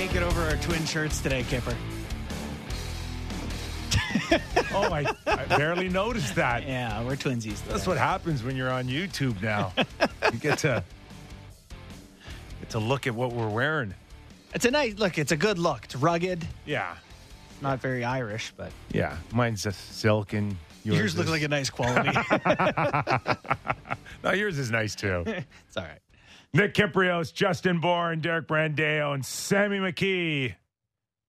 can't get over our twin shirts today, Kipper. Oh, I, I barely noticed that. Yeah, we're twinsies. Today. That's what happens when you're on YouTube now. you get to get to look at what we're wearing. It's a nice look. It's a good look. It's rugged. Yeah, Not very Irish, but yeah. Mine's a silk and yours, yours look is- like a nice quality. No, yours is nice too. it's all right. Nick Kypreos, Justin Bourne, Derek Brandeo, and Sammy McKee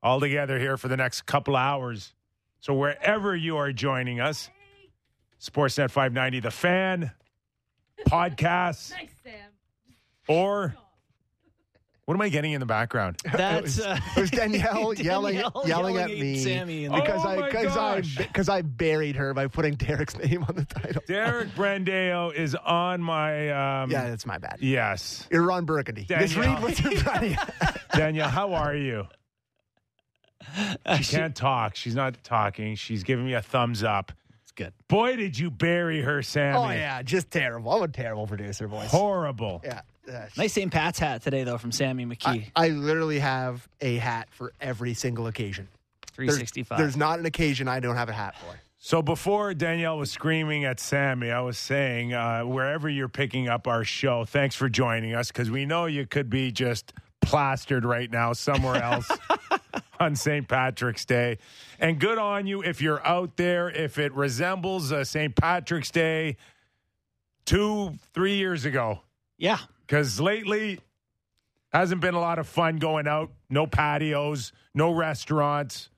all together here for the next couple hours. So wherever you are joining us, Sportsnet 590, The Fan, podcasts, Nice, Sam. or what am I getting in the background? That's uh, It was Danielle, yelling, Danielle yelling at yelling me Sammy because Oh I because I because I buried her by putting Derek's name on the title. Derek Brandeo is on my. Um, Yeah, that's my bad. Yes. You're Ron Burgundy. Danielle. Misread what's in front of you. Danielle, how are you? She can't talk. She's not talking. She's giving me a thumbs up. It's good. Boy, did you bury her, Sammy. Oh yeah, just terrible. I'm a terrible producer, boys. Horrible. Yeah. Uh, Nice St. Pat's hat today, though, from Sammy McKee. I, I literally have a hat for every single occasion. There's- 365. There's not an occasion I don't have a hat for. So before Danielle was screaming at Sammy, I was saying, uh, wherever you're picking up our show, thanks for joining us because we know you could be just plastered right now somewhere else on St. Patrick's Day. And good on you if you're out there, if it resembles a St. Patrick's Day two, three years ago. yeah. Because lately, hasn't been a lot of fun going out. No patios, no restaurants.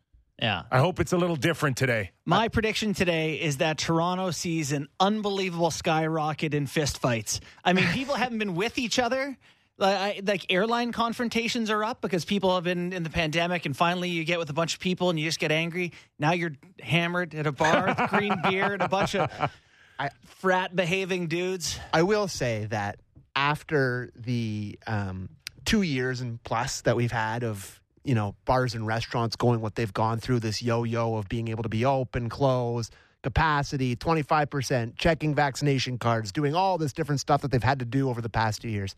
Yeah. I hope it's a little different today. My prediction today is that Toronto sees an unbelievable skyrocket in fistfights. I mean, people haven't been with each other. Like, I, like airline confrontations are up because people have been in the pandemic, and finally you get with a bunch of people and you just get angry. Now you're hammered at a bar with green beer and a bunch of I- frat behaving dudes. I will say that after the um, two years and plus that we've had of you know bars and restaurants going what they've gone through this yo-yo of being able to be open, close, capacity, twenty five percent, checking vaccination cards, doing all this different stuff that they've had to do over the past two years.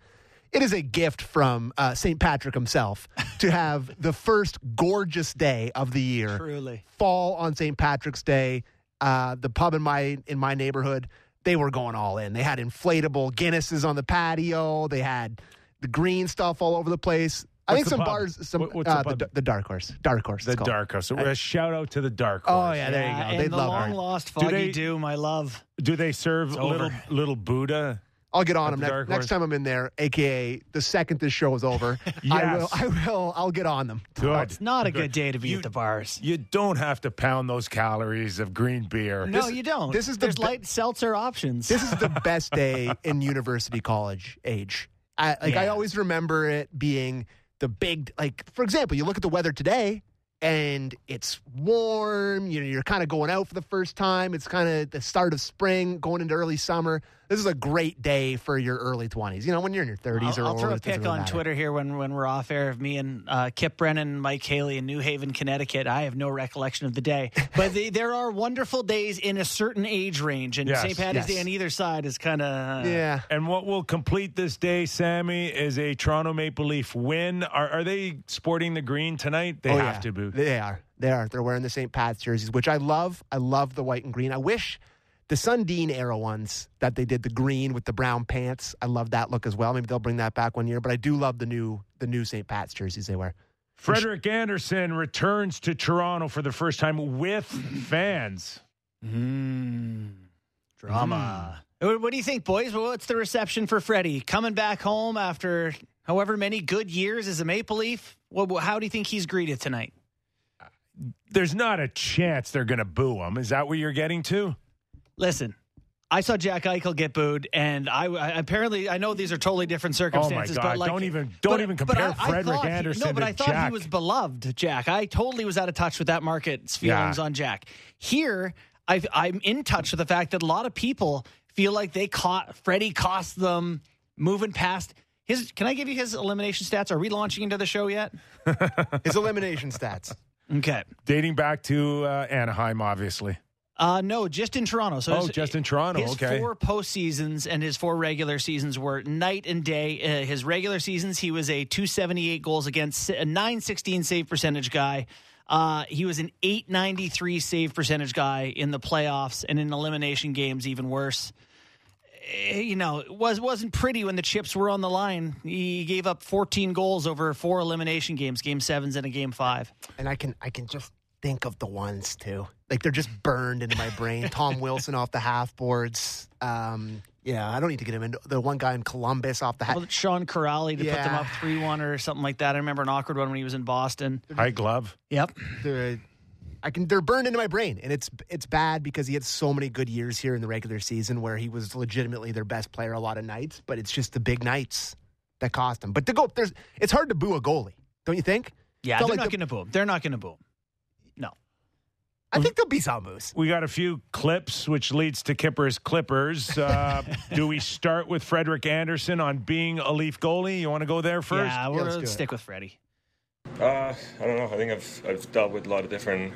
It is a gift from uh, St. Patrick himself to have the first gorgeous day of the year Truly. fall on St. Patrick's Day. Uh, the pub in my in my neighborhood, they were going all in. They had inflatable Guinnesses on the patio. They had the green stuff all over the place. I think some pub? bars, some What- what's uh, the the, the Dark Horse, Dark Horse, The it's. Dark Horse. So a shout out to the Dark Horse. Oh yeah, there you go. and They'd the love long it. lost Do Foggy they- Doom, I love. Do they serve little little Buddha? I'll get on At them the next, next time I'm in there, aka the second this show is over. I will. I will. I'll get on them. Good. Oh, it's not a good day to be You- at the bars. You don't have to pound those calories of green beer. No, This- you don't. this is the There's be- light seltzer options. This is the best day in university college age. I, like I always remember it being the big like. For example, you look at the weather today, and it's warm. You know, you're kind of going out for the first time. It's kind of the start of spring, going into early summer. This is a great day for your early 20s. You know, when you're in your 30s I'll, or I'll throw older, a it doesn't pick really on matter. Twitter here when, when we're off air of me and uh, Kip Brennan, Mike Haley in New Haven, Connecticut. I have no recollection of the day, but the, there are wonderful days in a certain age range, and Yes, St. Patty's yes. Day on either side is kind of Yeah. And what will complete this day, Sammy, is a Toronto Maple Leaf win. Are, are they sporting the green tonight? They Oh, have yeah. to be. They are. They are. They're wearing the St. Pat's jerseys, which I love. I love the white and green. I wish the Sundin era ones that they did the green with the brown pants. I love that look as well. Maybe they'll bring that back one year. But I do love the new the new St. Pat's jerseys they wear. Frederik Andersen returns to Toronto for the first time with fans. mm, drama. What, what do you think, boys? What's the reception for Freddie coming back home after however many good years as a Maple Leaf? How do you think he's greeted tonight? There's not a chance they're going to boo him. Is that what you're getting to? Listen, I saw Jack Eichel get booed, and I, I apparently I know these are totally different circumstances. Oh my God, but like, don't even- don't even compare I- I Frederik thought he- Andersen no, but to I thought Jack. he was beloved, Jack. I totally was out of touch with that market's feelings Yeah. on Jack. Here, i I'm in touch with the fact that a lot of people feel like they caught Freddie cost them moving past. His, can I give you his elimination stats? Are we launching into the show yet? His elimination stats. Okay. Dating back to uh, Anaheim, obviously. Uh, no, just in Toronto. So Oh, his- just in Toronto, His okay. four postseasons and his four regular seasons were night and day. Uh, his regular seasons, he was a 278 goals against, a 916 save percentage guy. Uh, he was an 893 save percentage guy in the playoffs and in elimination games, even worse. Eh, You know, it was wasn't pretty when the chips were on the line. He gave up 14 goals over four elimination games, game sevens and a game five. and I can I can just think of the ones too. Like they're just burned into my brain. Tom Wilson off the half boards. Um, yeah, I don't need to get him into the one guy in Columbus off the half. Well, Sean Corrali to put them up 3 1 or something like that. I remember an awkward one when he was in Boston. High glove. Yep. They're, I can they're burned into my brain, and it's it's bad because he had so many good years here in the regular season where he was legitimately their best player a lot of nights. But it's just the big nights that cost him. But to go, there's it's hard to boo a goalie, don't you think? Yeah, they're like not the- going to boom. They're not going to boo No. I think there'll be some moves. We got a few clips, which leads to Kippers Clippers. Uh, do we start with Frederik Andersen on being a Leaf goalie? You want to go there first? Yeah, we're let's going to it. stick with Freddie. Uh, I don't know. I think I've I've dealt with a lot of different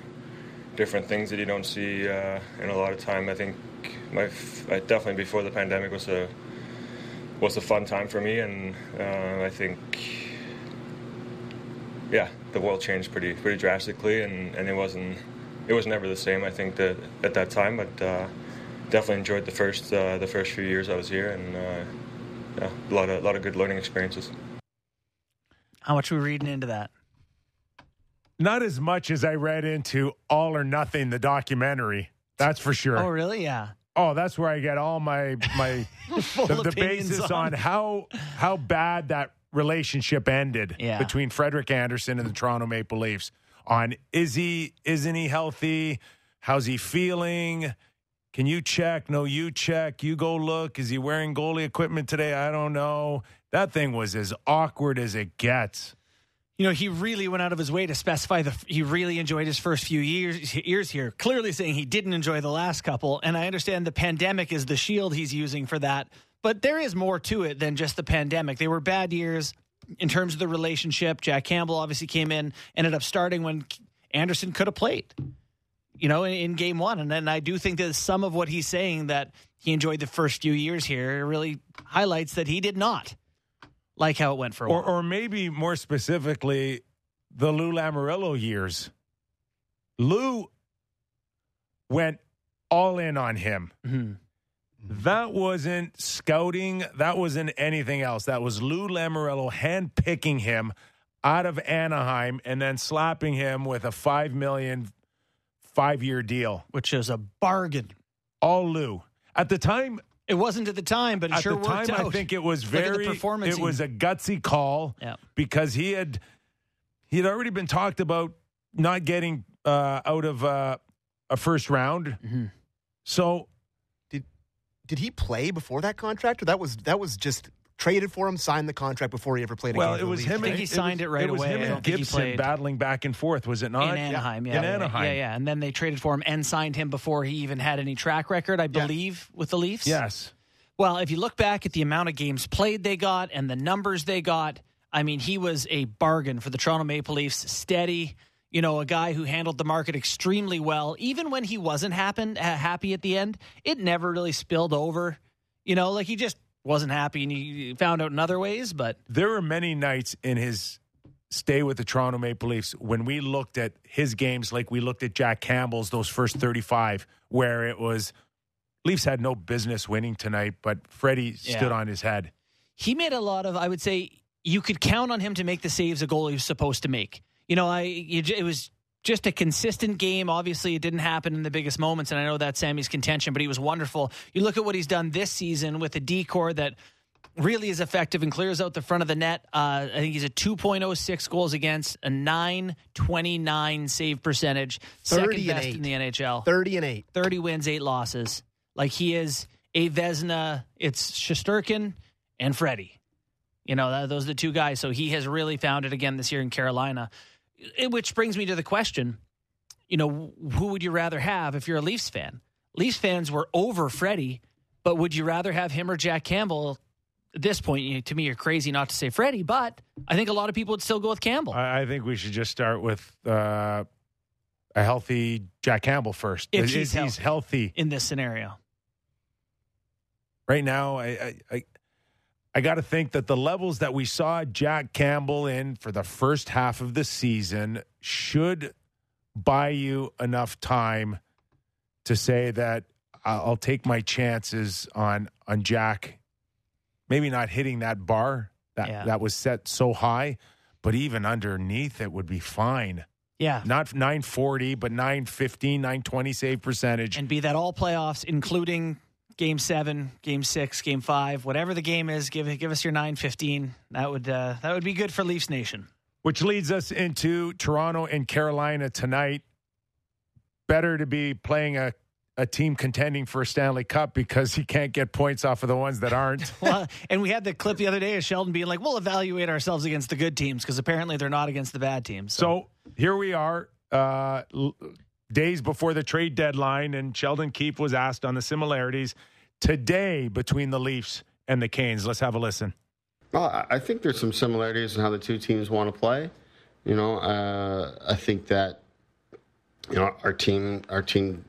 different things that you don't see uh, in a lot of time. I think my f- I definitely before the pandemic was a was a fun time for me, and uh, I think yeah, the world changed pretty pretty drastically, and, and it wasn't it was never the same. I think that at that time, but uh, definitely enjoyed the first uh, the first few years I was here, and uh, yeah, a lot of a lot of good learning experiences. How much were we reading into that? Not as much as I read into All or Nothing, the documentary. That's for sure. Oh, really? Yeah. Oh, that's where I get all my my the, the opinions basis on how how bad that relationship ended Yeah. between Frederik Andersen and the Toronto Maple Leafs. On is he isn't he healthy? How's he feeling? Can you check? No, you check. You go look. Is he wearing goalie equipment today? I don't know. That thing was as awkward as it gets. You know, he really went out of his way to specify the he really enjoyed his first few years years here. Clearly saying he didn't enjoy the last couple, and I understand the pandemic is the shield he's using for that. But there is more to it than just the pandemic. They were bad years in terms of the relationship. Jack Campbell obviously came in, ended up starting when Andersen could have played. You know, in, in game one, and then I do think that some of what he's saying that he enjoyed the first few years here really highlights that he did not like how it went for a Or, while. or maybe more specifically, the Lou Lamoriello years. Lou went all in on him. Mhm. That wasn't scouting. That wasn't anything else. That was Lou Lamoriello handpicking him out of Anaheim and then slapping him with a five million five year deal. which is a bargain. All Lou. At the time, It wasn't at the time, but it at sure the time, out. I think it was very. performance it was a gutsy call Yeah. because he had he had already been talked about not getting uh, out of uh, a first round. Mm-hmm. So Did he play before that contract, or that was that was just traded for him, signed the contract before he ever played? A well, game it was Leafs? him. I think and- he signed was- it right it was away. Him and don't think he Gibson battling back and forth. Was it not? in Anaheim, yeah. in Anaheim. Yeah, yeah. And then they traded for him and signed him before he even had any track record, I believe, with the Leafs. Yes. Well, if you look back at the amount of games played they got and the numbers they got, I mean, he was a bargain for the Toronto Maple Leafs. Steady, you know, a guy who handled the market extremely well. Even when he wasn't happen, uh, happy at the end, it never really spilled over. You know, like he just wasn't happy and he found out in other ways. But There were many nights in his stay with the Toronto Maple Leafs when we looked at his games like we looked at Jack Campbell's those first 35 where it was Leafs had no business winning tonight, but Freddie Yeah. stood on his head. he made a lot of i would say you could count on him to make the saves a goalie was supposed to make you know i you, it was just a consistent game obviously it didn't happen in the biggest moments and i know that's sammy's contention but he was wonderful you look at what he's done this season with a D corps that really is effective and clears out the front of the net uh, i think he's a 2.06 goals against a 929 save percentage 30 second best eight. in the nhl thirty and eight. 30 wins, eight losses. Like he is a Vezina. It's Shesterkin and Freddie. You know, those are the two guys. So he has really found it again this year in Carolina. It- which brings me to the question, you know, who would you rather have if you're a Leafs fan? Leafs fans were over Freddie, but would you rather have him or Jack Campbell? At this point, you, to me, you're crazy not to say Freddie, but I think a lot of people would still go with Campbell. I, I think we should just start with uh, a healthy Jack Campbell first. If he's he's healthy in this scenario. right now, I I, I, I got to think that the levels that we saw Jack Campbell in for the first half of the season should buy you enough time to say that I'll take my chances on on Jack. Maybe not hitting that bar that Yeah. that was set so high, but even underneath it would be fine. Yeah. Not 940, but 915, 920 save percentage. And be that all playoffs, including game seven, game six, game five, whatever the game is, give give us your nine fifteen. That would uh, that would be good for Leafs Nation. which leads us into Toronto and Carolina tonight. Better to be playing a, a team contending for a Stanley Cup because he can't get points off of the ones that aren't. Well, and we had the clip the other day of Sheldon being like, "We'll evaluate ourselves against the good teams because apparently they're not against the bad teams." so here we are, uh, days before the trade deadline, and Sheldon Keefe was asked on the similarities today between the Leafs and the Canes. Let's have a listen. Well, I- think there's some similarities in how the two teams want to play. You know, uh, I think that you know our team, our team,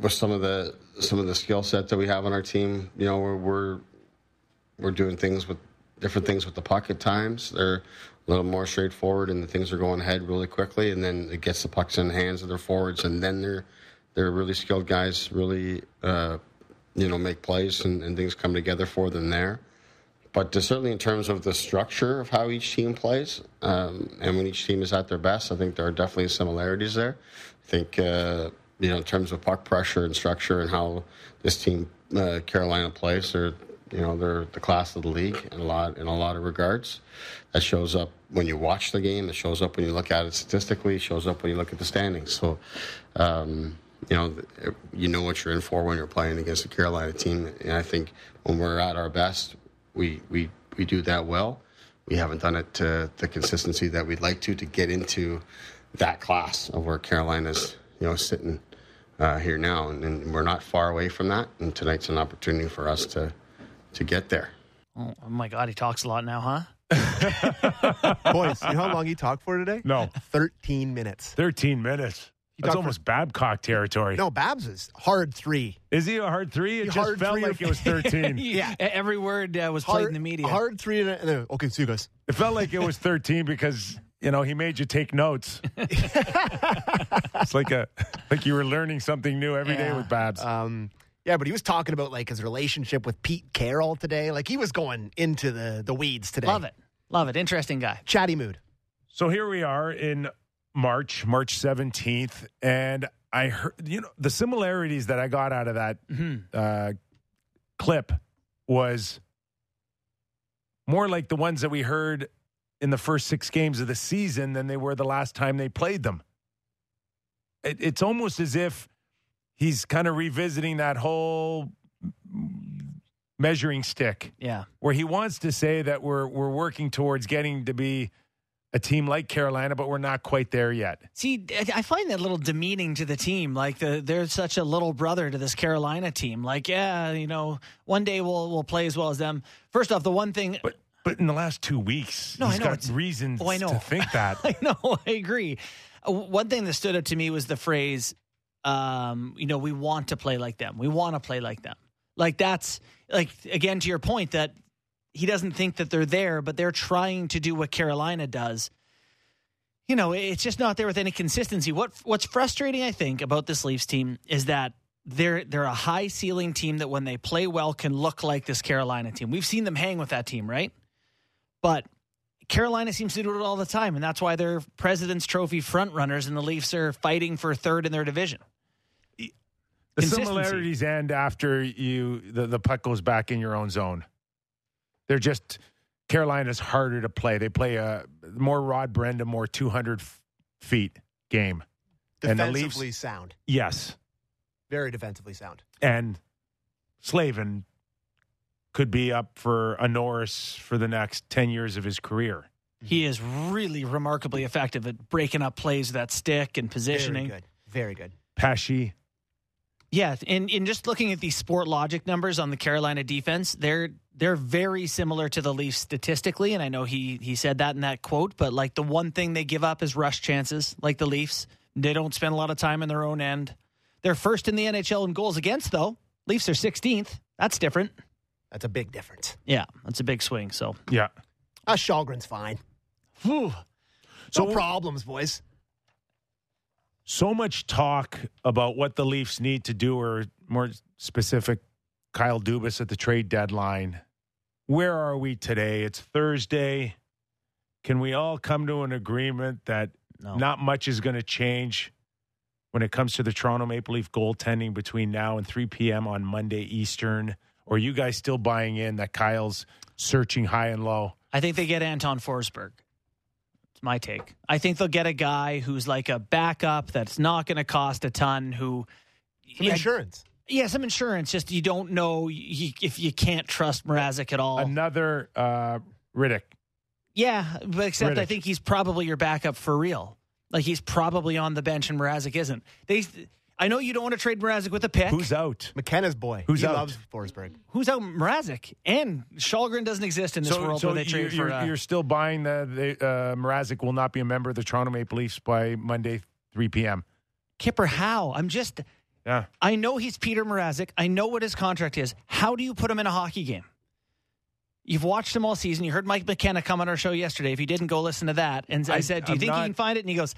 with some of the some of the skill set that we have on our team, you know, we're we're, we're doing things with different things with the puck at times. They're a little more straightforward, and the things are going ahead really quickly, and then it gets the pucks in the hands of their forwards, and then they're they're really skilled guys, really. Uh, you know, make plays and, and things come together for them there but certainly in terms of the structure of how each team plays, um, and when each team is at their best, I think there are definitely similarities there. I think uh, you know in terms of puck pressure and structure and how this team uh, Carolina plays, they're you know they're the class of the league in a lot in a lot of regards. That shows up when you watch the game. It shows up when you look at it statistically. It shows up when you look at the standings. So. Um, you know, you know what you're in for when you're playing against a Carolina team, and I think when we're at our best, we we we do that well. We haven't done it to the consistency that we'd like to to get into that class of where Carolina's you know sitting uh, here now, and, and we're not far away from that. And tonight's an opportunity for us to to get there. oh, oh my God, he talks a lot now, huh? Boys, you know how long he talked for today? No, 13 minutes. 13 minutes. That's talked for- almost Babcock territory. No, Babs is hard three. Is he a hard three? It just felt like it was 13. Yeah. Every word uh, was played Hard, in the media. hard three. And, and then, okay, see you guys. It felt like it was 13 because, you know, he made you take notes. it's like a like you were learning something new every day Yeah. with Babs. Um, yeah, but he was talking about like his relationship with Pete Carroll today. Like he was going into the the weeds today. Love it. Love it. Interesting guy. Chatty mood. so here we are in March, March 17th, and I heard, you know, the similarities that I got out of that uh, clip was more like the ones that we heard in the first six games of the season than they were the last time they played them. It, it's almost as if he's kind of revisiting that whole measuring stick Yeah. where he wants to say that we're we're working towards getting to be a team like Carolina, but we're not quite there yet. See, I I find that a little demeaning to the team. Like the, they're such a little brother to this Carolina team. Like, yeah, you know, one day we'll we'll play as well as them. First off, the one thing But but in the last two weeks, No, I know, got it's- reasons Oh, I know. to think that. I know, I agree. Uh, One thing that stood out to me was the phrase, um, you know, we want to play like them. We want to play like them. Like that's like again to your point that he doesn't think that they're there, but they're trying to do what Carolina does. You know, it's just not there with any consistency. What what's frustrating, I think, about this Leafs team is that they're they're a high ceiling team that when they play well can look like this Carolina team. We've seen them hang with that team, right? But Carolina seems to do it all the time, and that's why they're President's Trophy front runners, and the Leafs are fighting for third in their division. The similarities end after you the, the puck goes back in your own zone. They're just Carolina's harder to play. They play a more Rod Brind'Amour, more two hundred feet game. And the Defensively Leafs- sound. Yes, Very defensively sound. and Slavin could be up for a Norris for the next ten years of his career. He is really remarkably effective at breaking up plays with that stick and Very positioning. good. Very good. Pesce, Yeah, and, and just looking at these Sportlogiq numbers on the Carolina defense, they're they're very similar to the Leafs statistically, and I know he he said that in that quote. But like the one thing they give up is rush chances, like the Leafs. They don't spend a lot of time in their own end. They're first in the NHL in goals against, though. Leafs are 16th. That's different. That's a big difference. Yeah, that's a big swing. So, Yeah. Uh, Kallgren's fine. Whew. No problems, boys. So much talk about what the Leafs need to do, or more specific, Kyle Dubas at the trade deadline. Where are we today? It's Thursday. Can we all come to an agreement that No. not much is going to change when it comes to the Toronto Maple Leaf goaltending between now and 3 p.m. on Monday Eastern? Or are you guys still buying in that Kyle's searching high and low? I think they get Anton Forsberg. My take. I think they'll get a guy who's like a backup that's not going to cost a ton. Who, Some yeah, insurance. yeah, some insurance. Just you don't know you, if you can't trust Mrazek at all. Another uh, Riddick. yeah, but except I think he's probably your backup for real. Like he's probably on the bench and Mrazek isn't. They, I know you don't want to trade Mrazek with a pick. Who's out? McKenna's boy. Who's he out? loves Forsberg. Who's out? Mrazek and Kallgren doesn't exist in this world where they you- trade you're, for. Uh, you're still buying the, the uh, Mrazek will not be a member of the Toronto Maple Leafs by Monday 3 p.m. Kipper. How? I'm just. Yeah. I know he's Peter Mrazek. I know what his contract is. How do you put him in a hockey game? You've watched him all season. You heard Mike McKenna come on our show yesterday. If you didn't go listen to that, and I, I- said, "Do you I'm think not- he can find it?" And he goes,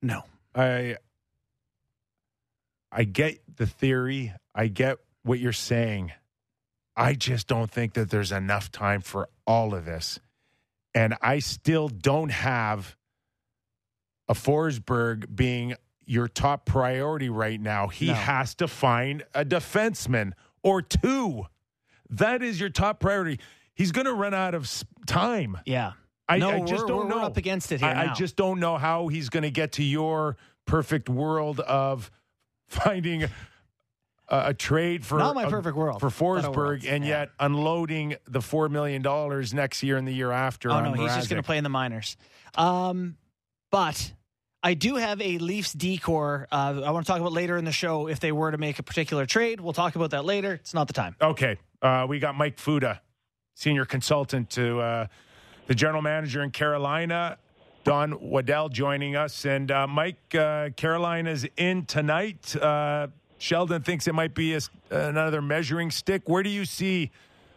"No." I I get the theory. I get what you're saying. I just don't think that there's enough time for all of this. And I still don't have a Forsberg being your top priority right now. He No. has to find a defenseman or two. That is your top priority. He's going to run out of time. Yeah. I, No, I just don't know. up against it here I, I just don't know how he's going to get to your perfect world of finding a, a trade for Not my a- perfect world, for Forsberg, and yeah. yet unloading the four million dollars next year and the year after. Oh no, he's just going to play in the minors. Um, but I do have a Leafs decor. Uh, I want to talk about later in the show if they were to make a particular trade. We'll talk about that later. It's not the time. Okay, uh, we got Mike Futa, senior consultant to uh, the general manager in Carolina. Don Waddell joining us, and uh, Mike, uh, Carolina's in tonight. Uh, Sheldon thinks it might be a, another measuring stick. Where do you see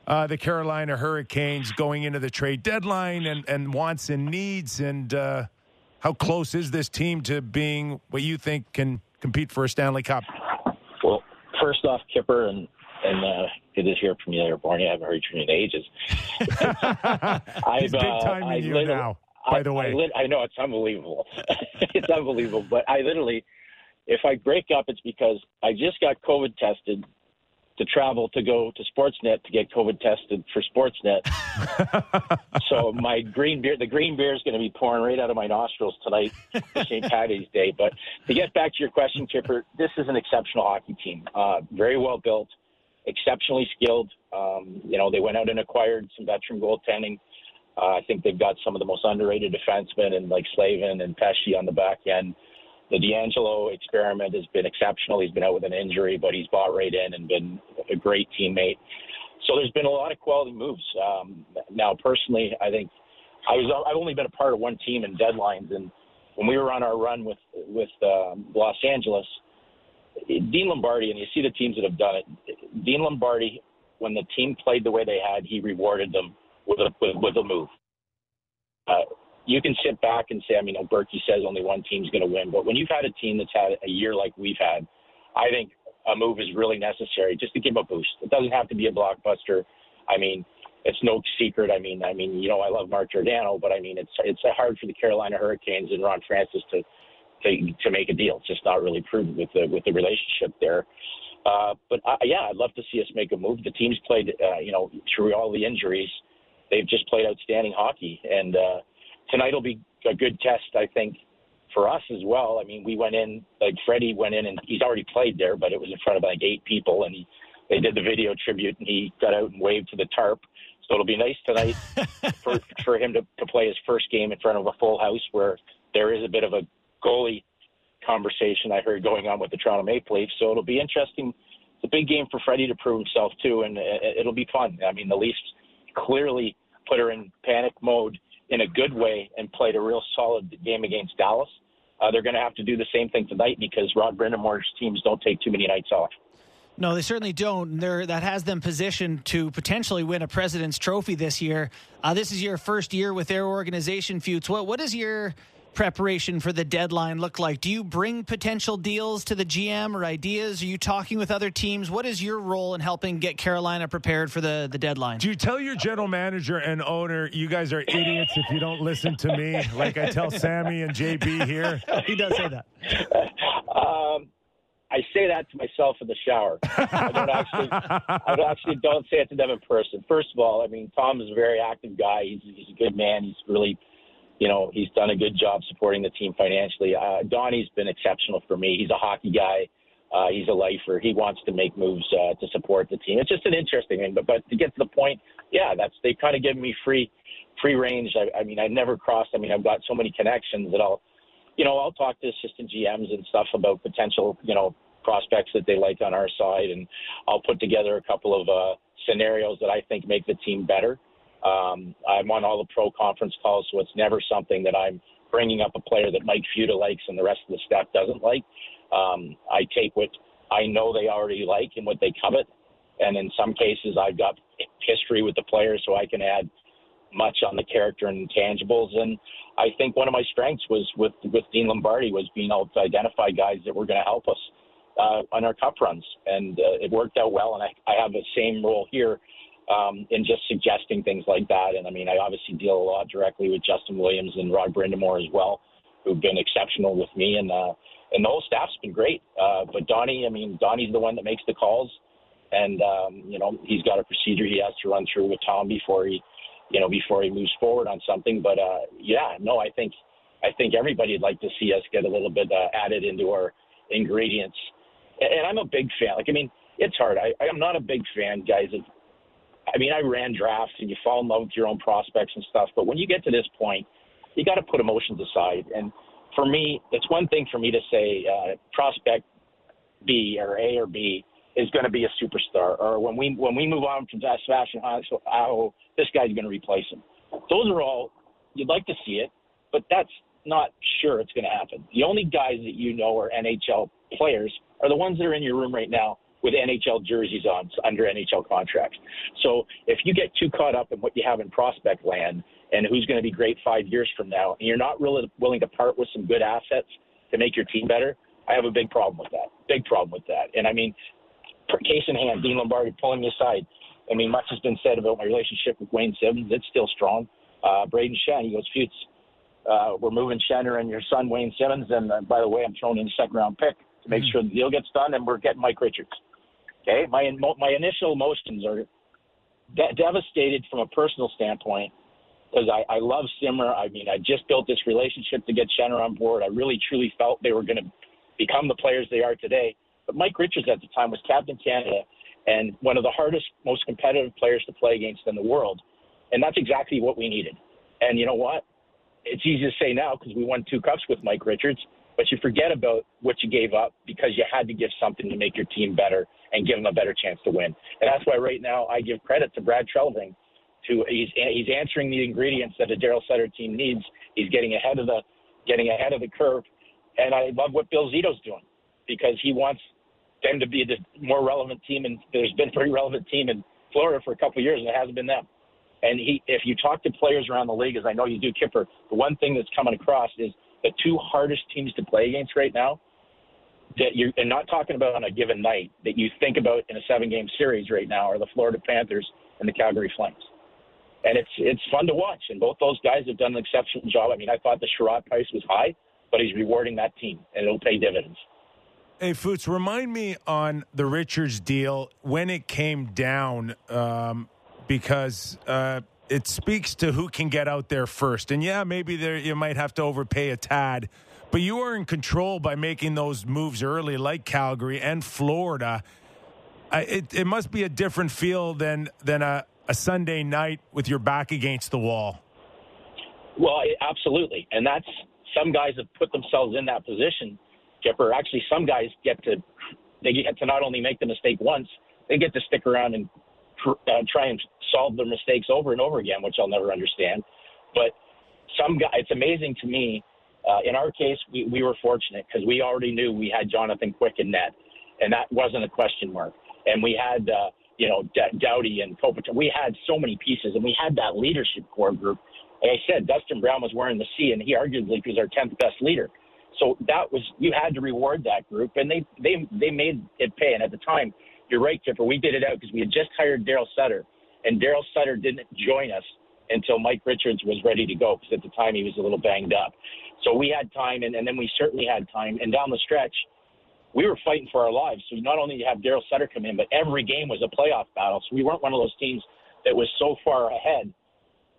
uh, the Carolina Hurricanes going into the trade deadline, and, and wants and needs, and uh, how close is this team to being what you think can compete for a Stanley Cup? Well, first off, Kipper, and and uh, good to hear from you there, Barney. I haven't heard from you in ages. I've, uh, I now. By I- the way, I, lit- I know it's unbelievable. it's unbelievable, but I literally, if I break up, it's because I just got COVID tested to travel to go to Sportsnet to get COVID tested for Sportsnet. so my green beer, the green beer is going to be pouring right out of my nostrils tonight for St. Patty's Day. But to get back to your question, Kipper, this is an exceptional hockey team. Uh, very well built, exceptionally skilled. Um, you know, they went out and acquired some veteran goaltending. Uh, I think they've got some of the most underrated defensemen and like Slavin and Pesce on the back end. The DeAngelo experiment has been exceptional. He's been out with an injury, but he's bought right in and been a great teammate. So there's been a lot of quality moves. Um, now, personally, I think I was I've only been a part of one team in deadlines, and when we were on our run with with um, Los Angeles, Dean Lombardi, and you see the teams that have done it. Dean Lombardi, when the team played the way they had, he rewarded them with a with, with a move. Uh, you can sit back and say, I mean, Berkey says only one team's going to win, but when you've had a team that's had a year like we've had, I think a move is really necessary just to give a boost. It doesn't have to be a blockbuster. I mean, it's no secret. I mean, I mean, you know, I love Mark Giordano, but I mean, it's it's hard for the Carolina Hurricanes and Ron Francis to to, to make a deal. It's just not really prudent with the with the relationship there. Uh, but uh, yeah, I'd love to see us make a move. The team's played, uh, you know, through all the injuries, they've just played outstanding hockey, and uh, tonight will be a good test, I think, for us as well. I mean, we went in like Freddie went in, and he's already played there, but it was in front of like eight people, and he they did the video tribute, and he got out and waved to the tarp. So it'll be nice tonight for for him to, to play his first game in front of a full house, where there is a bit of a goalie conversation I heard going on with the Toronto Maple Leafs. So it'll be interesting. It's a big game for Freddie to prove himself too, and it'll be fun. I mean, the Leafs clearly put her in panic mode in a good way and played a real solid game against Dallas. Uh, they're going to have to do the same thing tonight because Rod Brind'Amour's teams don't take too many nights off. No, they certainly don't. They're, that has them positioned to potentially win a President's Trophy this year. Uh, this is your first year with their organization, Feuds. What, what is your preparation for the deadline look like? Do you bring potential deals to the GM or ideas? Are you talking with other teams? What is your role in helping get Carolina prepared for the, the deadline? Do you tell your general manager and owner, you guys are idiots if you don't listen to me, like I tell Sammy and JB here? he does say that. Um, I say that to myself in the shower. I don't actually, I don't actually don't say it to them in person. First of all, I mean, Tom is a very active guy. He's, he's a good man. He's really you know, he's done a good job supporting the team financially. Uh, Donnie's been exceptional for me. He's a hockey guy. Uh, he's a lifer. He wants to make moves uh, to support the team. It's just an interesting thing. But but to get to the point, yeah, that's they kind of give me free free range. I, I mean, I've never crossed. I mean, I've got so many connections that I'll, you know, I'll talk to assistant GMs and stuff about potential, you know, prospects that they like on our side, and I'll put together a couple of uh, scenarios that I think make the team better. Um, I'm on all the pro conference calls, so it's never something that I'm bringing up a player that Mike Futa likes and the rest of the staff doesn't like. Um, I take what I know they already like and what they covet, and in some cases, I've got history with the players, so I can add much on the character and intangibles. And I think one of my strengths was with with Dean Lombardi was being able to identify guys that were going to help us uh, on our cup runs, and uh, it worked out well. And I, I have the same role here um, in just suggesting things like that. And I mean, I obviously deal a lot directly with Justin Williams and Rod Brind'Amour as well, who've been exceptional with me, and uh, and the whole staff's been great. Uh, but Donnie, I mean, Donnie's the one that makes the calls, and um, you know, he's got a procedure he has to run through with Tom before he, you know, before he moves forward on something. But uh, yeah, no, I think I think everybody'd like to see us get a little bit uh, added into our ingredients. And I'm a big fan. Like, I mean, it's hard. I, I'm not a big fan, guys, of I mean, I ran drafts and you fall in love with your own prospects and stuff. But when you get to this point, you got to put emotions aside. And for me, it's one thing for me to say uh, prospect B or A or B is going to be a superstar, or when we when we move on from Sebastian Aho, this guy's going to replace him. Those are all you'd like to see it, but that's not sure it's going to happen. The only guys that you know are NHL players are the ones that are in your room right now with NHL jerseys on under NHL contracts. So if you get too caught up in what you have in prospect land and who's going to be great five years from now, and you're not really willing to part with some good assets to make your team better, I have a big problem with that. Big problem with that. And I mean, case in hand, Dean Lombardi pulling me aside. I mean, much has been said about my relationship with Wayne Simmonds. It's still strong. Uh, Brayden Schenn, he goes, Feuds, uh, we're moving Schenner and your son Wayne Simmonds. And uh, by the way, I'm throwing in a second round pick to make mm-hmm. sure the deal gets done, and we're getting Mike Richards. Okay, my my initial emotions are de- devastated from a personal standpoint because I, I love Simmer. I mean, I just built this relationship to get Schenner on board. I really truly felt they were going to become the players they are today. But Mike Richards at the time was captain Canada and one of the hardest, most competitive players to play against in the world, and that's exactly what we needed. And you know what? It's easy to say now because we won two cups with Mike Richards, but you forget about what you gave up because you had to give something to make your team better and give them a better chance to win. And that's why right now I give credit to Brad Treliving. To he's he's answering the ingredients that a Daryl Sutter team needs. He's getting ahead of the getting ahead of the curve, and I love what Bill Zito's doing because he wants them to be the more relevant team. And there's been a pretty relevant team in Florida for a couple of years, and it hasn't been them. And he, if you talk to players around the league, as I know you do, Kipper, the one thing that's coming across is the two hardest teams to play against right now that you and not talking about on a given night that you think about in a seven game series right now are the Florida Panthers and the Calgary Flames. And it's it's fun to watch. And both those guys have done an exceptional job. I mean, I thought the Chiarot price was high, but he's rewarding that team and it'll pay dividends. Hey, Foots, remind me on the Richards deal when it came down, um, because uh, it speaks to who can get out there first. And yeah, maybe there you might have to overpay a tad but you are in control by making those moves early, like Calgary and Florida. I, it, it must be a different feel than than a, a Sunday night with your back against the wall. Well, absolutely, and that's some guys have put themselves in that position Kipper. Actually, some guys get to they get to not only make the mistake once, they get to stick around and uh, try and solve their mistakes over and over again, which I'll never understand. But some guy, it's amazing to me. Uh, in our case, we, we were fortunate because we already knew we had Jonathan Quick in net, and that wasn't a question mark. And we had, uh, you know, D- Doughty and Kopitar. We had so many pieces, and we had that leadership core group. Like I said, Dustin Brown was wearing the C, and he arguably was our 10th best leader. So that was you had to reward that group, and they they they made it pay. And at the time, you're right, Kipper. We did it out because we had just hired Daryl Sutter, and Daryl Sutter didn't join us until Mike Richards was ready to go because at the time he was a little banged up. So we had time, and, and then we certainly had time. And down the stretch, we were fighting for our lives. So not only did you have Daryl Sutter come in, but every game was a playoff battle. So we weren't one of those teams that was so far ahead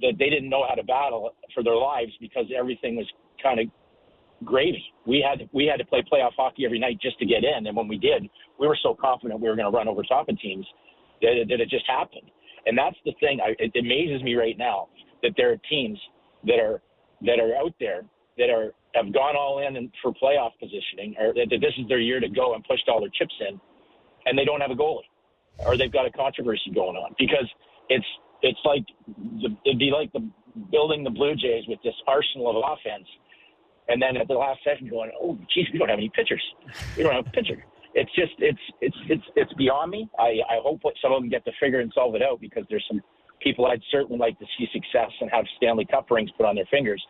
that they didn't know how to battle for their lives because everything was kind of gravy. We had we had to play playoff hockey every night just to get in, and when we did, we were so confident we were going to run over top of teams that, that it just happened. And that's the thing. I, it amazes me right now that there are teams that are that are out there that are have gone all in and for playoff positioning, or that, that this is their year to go and pushed all their chips in, and they don't have a goalie, or they've got a controversy going on because it's it's like the, it'd be like the building the Blue Jays with this arsenal of offense, and then at the last second going, oh, geez, we don't have any pitchers. We don't have a pitcher. It's just it's it's it's it's beyond me. I I hope some of them get to figure and solve it out because there's some people I'd certainly like to see success and have Stanley Cup rings put on their fingers,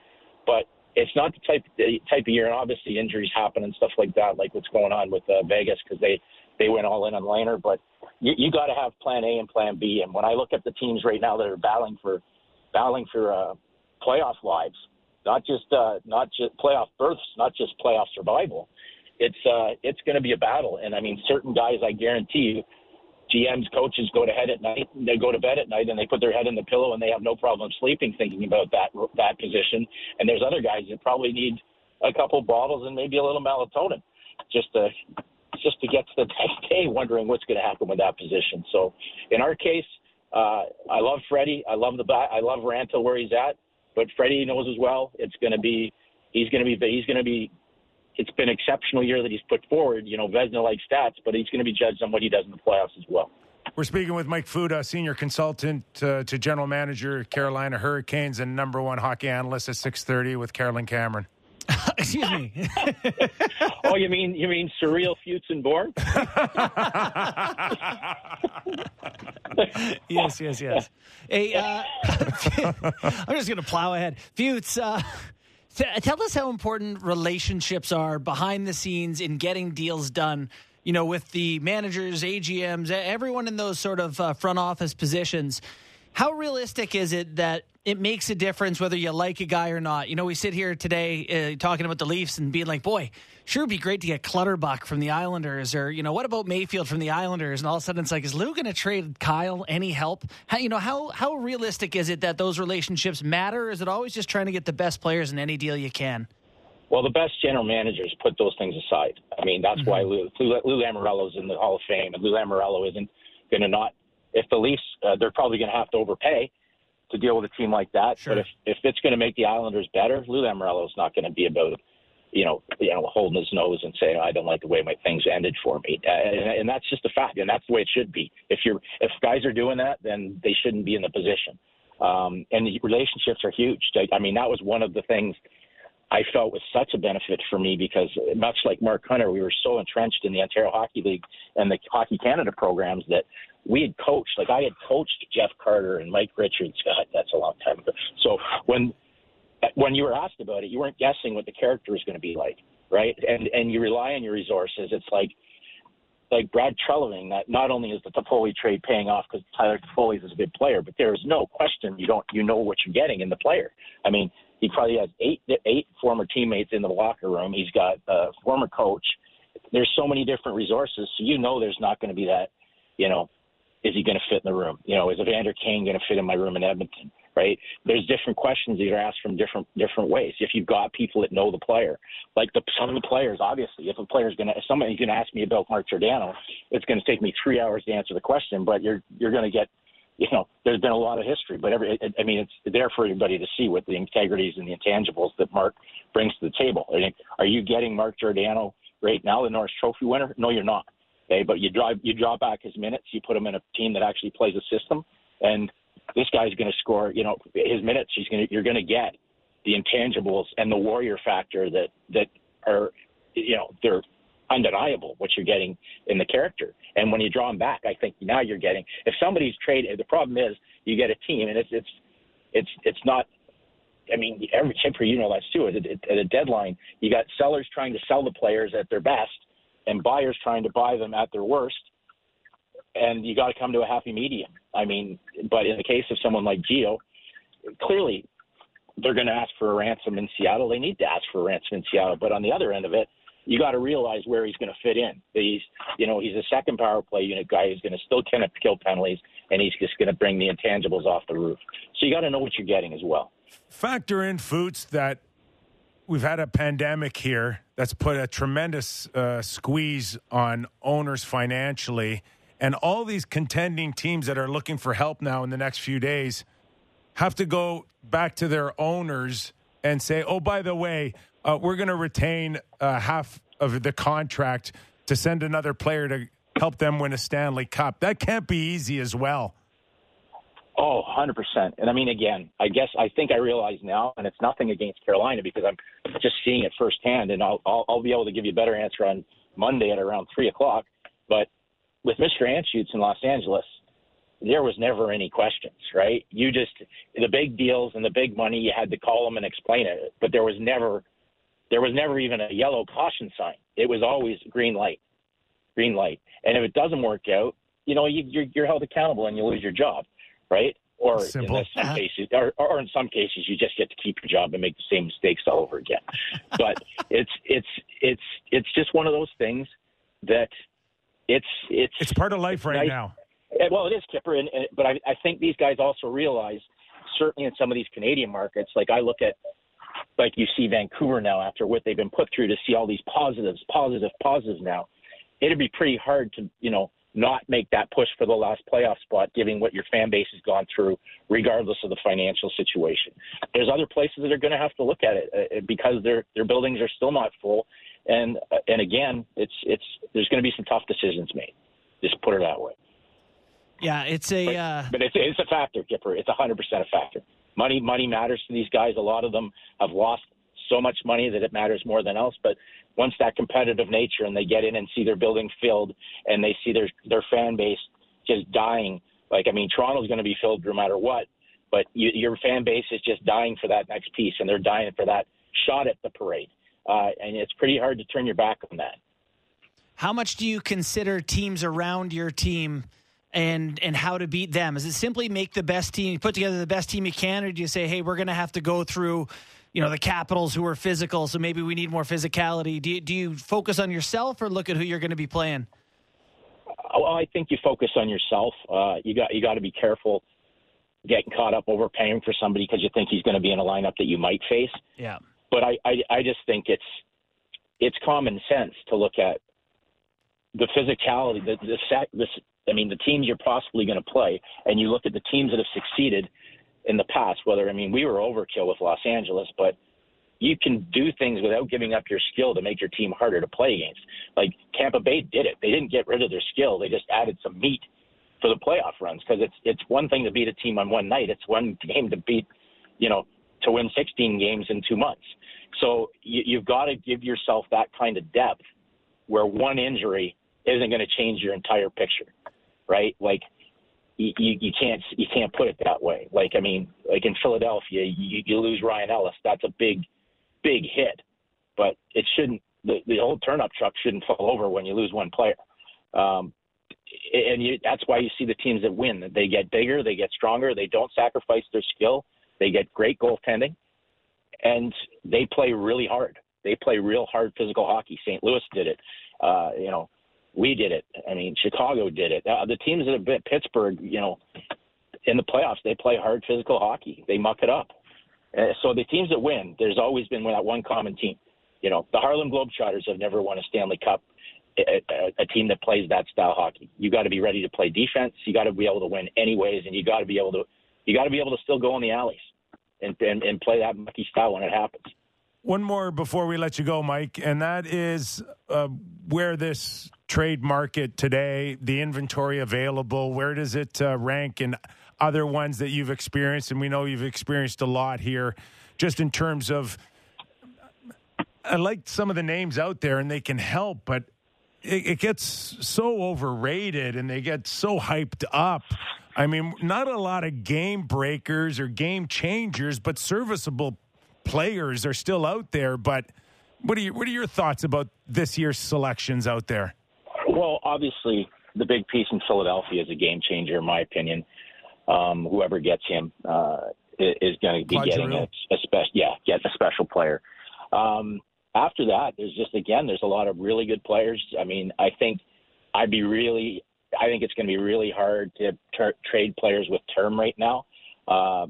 but it's not the type the type of year, and obviously injuries happen and stuff like that, like what's going on with uh, Vegas because they they went all in on Lehner. But you, you got to have Plan A and Plan B. And when I look at the teams right now that are battling for battling for uh, playoff lives, not just uh, not just playoff berths, not just playoff survival. It's uh, it's going to be a battle, and I mean, certain guys, I guarantee you, GMs, coaches go to head at night, they go to bed at night, and they put their head in the pillow, and they have no problem sleeping thinking about that that position. And there's other guys that probably need a couple bottles and maybe a little melatonin, just to just to get to the next day, wondering what's going to happen with that position. So, in our case, uh, I love Freddie. I love the I love Raanta where he's at. But Freddie knows as well it's going to be he's going to be he's going to be it's been an exceptional year that he's put forward. You know, Vezina like stats, but he's going to be judged on what he does in the playoffs as well. We're speaking with Mike Futa, senior consultant uh, to general manager Carolina Hurricanes and number one hockey analyst at six thirty with Carolyn Cameron. Excuse me. oh, you mean you mean surreal Futes and Bourne? yes, yes, yes. Hey, uh, I'm just going to plow ahead. Futes, uh, tell us how important relationships are behind the scenes in getting deals done. You know, with the managers, AGMs, everyone in those sort of uh, front office positions. How realistic is it that it makes a difference whether you like a guy or not? You know, we sit here today uh, talking about the Leafs and being like, boy, sure would be great to get Clutterbuck from the Islanders, or you know, what about Mayfield from the Islanders? And all of a sudden, it's like, is Lou going to trade Kyle any help? How, you know, how how realistic is it that those relationships matter? Is it always just trying to get the best players in any deal you can? Well, the best general managers put those things aside. I mean, that's mm-hmm. why Lou, Lou, Lou in the Hall of Fame, and Lou Lamoriello isn't going to not if the Leafs, uh, they're probably going to have to overpay to deal with a team like that. Sure. But if, if it's going to make the Islanders better, Lou Lamoriello is not going to be about, you know, you know, holding his nose and saying, I don't like the way my things ended for me. Uh, and, and that's just a fact. And that's the way it should be. If you're, if guys are doing that, then they shouldn't be in the position. Um, and the relationships are huge. I mean, that was one of the things I felt was such a benefit for me because much like Mark Hunter, we were so entrenched in the Ontario Hockey League and the Hockey Canada programs that we had coached, like I had coached Jeff Carter and Mike Richards. God, that's a long time ago. So when when you were asked about it, you weren't guessing what the character was going to be like, right? And and you rely on your resources. It's like like Brad Treliving. That not only is the Toffoli trade paying off because Tyler Toffoli is a good player, but there is no question you don't you know what you're getting in the player. I mean, he probably has eight eight former teammates in the locker room. He's got a former coach. There's so many different resources, so you know there's not going to be that, you know, is he going to fit in the room? You know, is Evander Kane going to fit in my room in Edmonton? Right? There's different questions that are asked from different different ways. If you've got people that know the player, like the some of the players, obviously, if a player's going to, somebody's going to ask me about Mark Giordano, it's going to take me three hours to answer the question. But you're you're going to get you know, there's been a lot of history, but every, I mean, it's there for everybody to see what the integrities and the intangibles that Mark brings to the table. I mean, are you getting Mark Giordano right now, the Norris Trophy winner. No, you're not. Okay, but you drive you draw back his minutes. You put him in a team that actually plays a system, and this guy's going to score. You know, his minutes. He's going you're going to get the intangibles and the warrior factor that that are you know they're undeniable what you're getting in the character. And when you draw him back, I think now you're getting if somebody's traded. The problem is you get a team, and it's it's it's it's not. I mean, every Kipper, you know that's too. At at a deadline, you got sellers trying to sell the players at their best, and buyers trying to buy them at their worst. And you got to come to a happy medium. I mean, but in the case of someone like Gio, clearly they're going to ask for a ransom in Seattle. They need to ask for a ransom in Seattle. But on the other end of it, you got to realize where he's going to fit in. He's, you know, he's a second power play unit guy who's going to still kind of kill penalties, and he's just going to bring the intangibles off the roof. So you got to know what you're getting as well. Factor in Futes that we've had a pandemic here that's put a tremendous uh, squeeze on owners financially, and all these contending teams that are looking for help now in the next few days have to go back to their owners and say, "Oh, by the way." uh, we're going to retain uh, half of the contract to send another player to help them win a Stanley Cup. That can't be easy as well. Oh, 100%. And I mean, again, I guess I think I realize now, and it's nothing against Carolina because I'm just seeing it firsthand, and I'll, I'll, I'll be able to give you a better answer on Monday at around 3 o'clock. But with Mr. Anschutz in Los Angeles, there was never any questions, right? You just, the big deals and the big money, you had to call them and explain it, but there was never there was never even a yellow caution sign. It was always green light, green light. And if it doesn't work out, you know, you, you're, you're held accountable and you lose your job, right? Or Simple. in some cases, or, or in some cases, you just get to keep your job and make the same mistakes all over again. but it's it's it's it's just one of those things that it's it's it's part of life right nice. now. Well, it is, Kyper, and, and but I, I think these guys also realize, certainly in some of these Canadian markets, like I look at like you see Vancouver now after what they've been put through to see all these positives, positive, positives now. It'd be pretty hard to, you know, not make that push for the last playoff spot, given what your fan base has gone through, regardless of the financial situation. There's other places that are going to have to look at it uh, because their their buildings are still not full, and uh, and again, it's it's there's going to be some tough decisions made. Just put it that way. Yeah, it's a. But, uh... but it's it's a factor, Kyper. It's a hundred percent a factor. Money money matters to these guys. A lot of them have lost so much money that it matters more than else. But once that competitive nature and they get in and see their building filled and they see their their fan base just dying, like I mean, Toronto's going to be filled no matter what. But you, your fan base is just dying for that next piece, and they're dying for that shot at the parade. Uh, and it's pretty hard to turn your back on that. How much do you consider teams around your team? And and how to beat them? Is it simply make the best team, put together the best team you can, or do you say, hey, we're going to have to go through, you know, the Capitals who are physical, so maybe we need more physicality? Do you, do you focus on yourself or look at who you're going to be playing? Well, I think you focus on yourself. Uh, you got you got to be careful getting caught up overpaying for somebody because you think he's going to be in a lineup that you might face. Yeah. But I, I I just think it's it's common sense to look at the physicality, the the, the I mean, the teams you're possibly going to play, and you look at the teams that have succeeded in the past. Whether I mean, we were overkill with Los Angeles, but you can do things without giving up your skill to make your team harder to play against. Like Tampa Bay did it; they didn't get rid of their skill; they just added some meat for the playoff runs. Because it's it's one thing to beat a team on one night; it's one game to beat, you know, to win 16 games in two months. So you, you've got to give yourself that kind of depth, where one injury isn't going to change your entire picture right? Like you, you, can't you can't put it that way. Like I mean, like in Philadelphia, you, you lose Ryan Ellis. That's a big, big hit, but it shouldn't. The, the old turnip truck shouldn't fall over when you lose one player. Um, and you, that's why you see the teams that win. They get bigger, they get stronger, they don't sacrifice their skill, they get great goaltending, and they play really hard. They play real hard physical hockey. St. Louis did it. Uh, you know, we did it. I mean, Chicago did it. Uh, the teams that have been Pittsburgh, you know, in the playoffs, they play hard physical hockey. They muck it up. Uh, so the teams that win, there's always been that one common team. You know, the Harlem Globetrotters have never won a Stanley Cup. A, a, a team that plays that style hockey. You got to be ready to play defense. You got to be able to win anyways, and you got to be able to you got to be able to still go in the alleys and, and and play that mucky style when it happens. One more before we let you go, Mike, and that is uh, where this trade market today, the inventory available, where does it uh, rank in other ones that you've experienced? And we know you've experienced a lot here, just in terms of. I like some of the names out there, and they can help, but it, it gets so overrated, and they get so hyped up. I mean, not a lot of game breakers or game changers, but serviceable players are still out there. But what are you, what are your thoughts about this year's selections out there? Well, obviously, the big piece in Philadelphia is a game changer, in my opinion. Um, whoever gets him uh, is going to be getting Giroux. a, a special, yeah, get a special player. Um, after that, there's just again, there's a lot of really good players. I mean, I think I'd be really, I think it's going to be really hard to ter- trade players with term right now. Uh,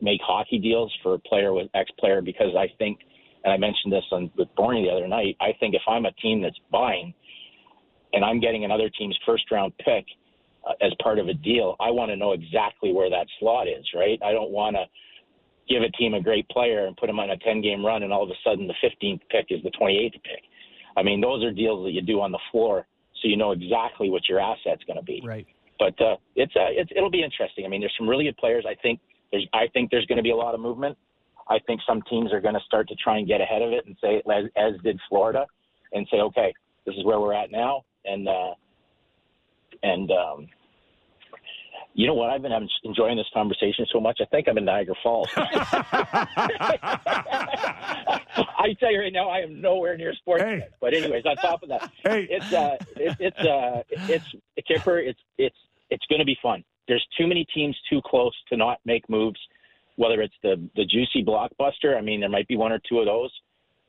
make hockey deals for a player with X player because I think, and I mentioned this on with Borney the other night. I think if I'm a team that's buying and I'm getting another team's first round pick uh, as part of a deal, I want to know exactly where that slot is, right? I don't want to give a team a great player and put them on a 10 game run and all of a sudden the 15th pick is the 28th pick. I mean, those are deals that you do on the floor so you know exactly what your asset's going to be. Right. But uh, it's, uh, it's it'll be interesting. I mean, there's some really good players. I think there's I think there's going to be a lot of movement. I think some teams are going to start to try and get ahead of it and say, as, as did Florida, and say, okay, this is where we're at now, and uh, and um, you know what? I've been having, enjoying this conversation so much. I think I'm in Niagara Falls. I tell you right now, I am nowhere near sports. Hey. But anyways, on top of that, Hey. it's uh, it, it's uh, it's Kyper. It's it's it's going to be fun. There's too many teams too close to not make moves. Whether it's the the juicy blockbuster, I mean, there might be one or two of those.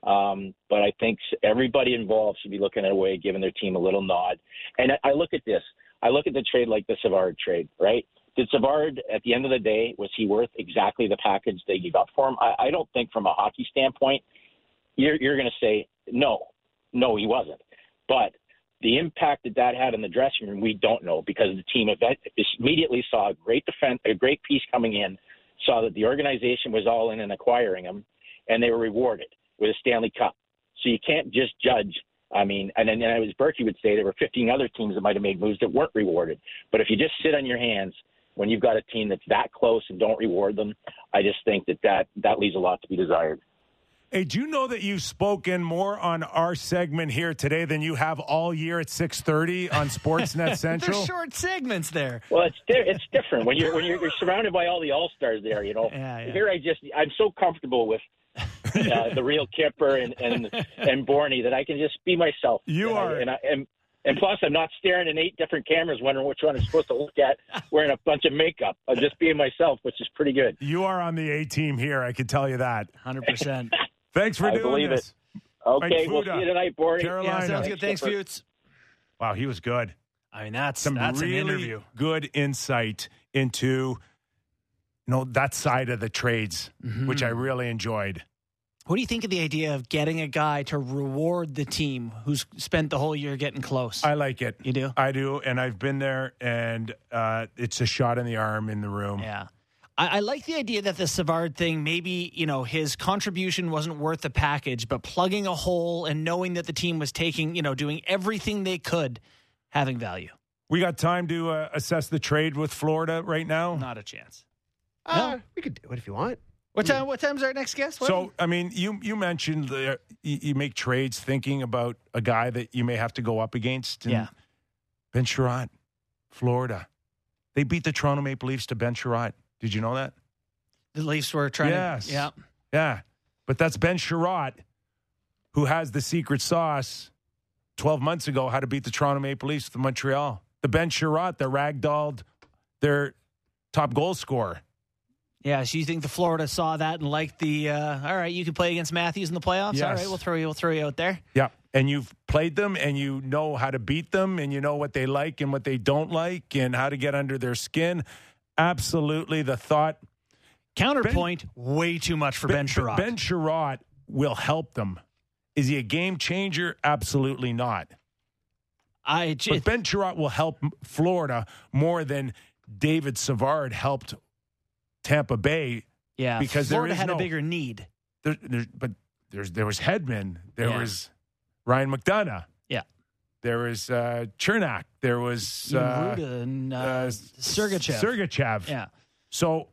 Um, but I think everybody involved should be looking at a way of giving their team a little nod. And I, I look at this. I look at the trade like the Savard trade, right? Did Savard, at the end of the day, was he worth exactly the package that you got for him? I, I don't think, from a hockey standpoint, you're, you're going to say no, no, he wasn't. But the impact that that had in the dressing room, we don't know because the team immediately saw a great defense, a great piece coming in, saw that the organization was all in and acquiring him, and they were rewarded with a Stanley Cup. So you can't just judge. I mean, and then was Burkie would say there were 15 other teams that might have made moves that weren't rewarded. But if you just sit on your hands when you've got a team that's that close and don't reward them, I just think that that, that leaves a lot to be desired. Hey, do you know that you've spoken more on our segment here today than you have all year at six thirty on Sportsnet Central? There's short segments there. Well, it's di- it's different when you're when you're, you're surrounded by all the all stars there. You know, Yeah, yeah. here I just I'm so comfortable with uh, the real Kyper and and and Borney that I can just be myself. You and are- I, and I and, and plus I'm not staring at eight different cameras wondering which one I'm supposed to look at wearing a bunch of makeup. I'm just being myself, which is pretty good. You are on the A team here. I can tell you that. 100%. Thanks for I doing believe this. Okay, Mike we'll Futa, see you tonight, Borney. Carolina. yeah, sounds good. Thanks, Kyper. Futes. Wow, he was good. I mean, that's, Some that's really an interview. good insight into you know that side of the trades, Mm-hmm. which I really enjoyed. What do you think of the idea of getting a guy to reward the team who's spent the whole year getting close? I like it. You do? I do, and I've been there, and uh, it's a shot in the arm in the room. yeah. I, I like the idea that the Savard thing, maybe, you know, his contribution wasn't worth the package, but plugging a hole and knowing that the team was taking, you know, doing everything they could, having value. We got time to uh, assess the trade with Florida right now. Not a chance. Uh, we could do it if you want. What time? What time's our next guest? What? So, I mean, you you mentioned the, you, you make trades thinking about a guy that you may have to go up against. and Yeah. Ben Chiarot, Florida. They beat the Toronto Maple Leafs to Ben Chiarot. Did you know that? the Leafs were trying Yes. to. Yeah. Yeah. But that's Ben Chiarot, who has the secret sauce 12 months ago, how to beat the Toronto Maple Leafs with Montreal. The Ben Chiarot the ragdolled their top goal scorer. Yeah. So you think the Florida saw that and liked the, uh, all right, you can play against Matthews in the playoffs? All Yes. right, we'll throw you, we'll throw you out there. Yeah. And you've played them and you know how to beat them and you know what they like and what they don't like and how to get under their skin. Absolutely. The thought Counterpoint, way too much for Ben, Chiarot. Ben Chiarot will help them. Is he a game changer? Absolutely not. I, But Ben Chiarot will help Florida more than David Savard helped Tampa Bay. yeah, because there Florida is had no- a bigger need. There, there, but there's there was Hedman, there Yeah. was Ryan McDonagh. There was uh, Cernak, there was Even uh, Rutta and uh, uh, Sergachev. Sergachev. yeah. So,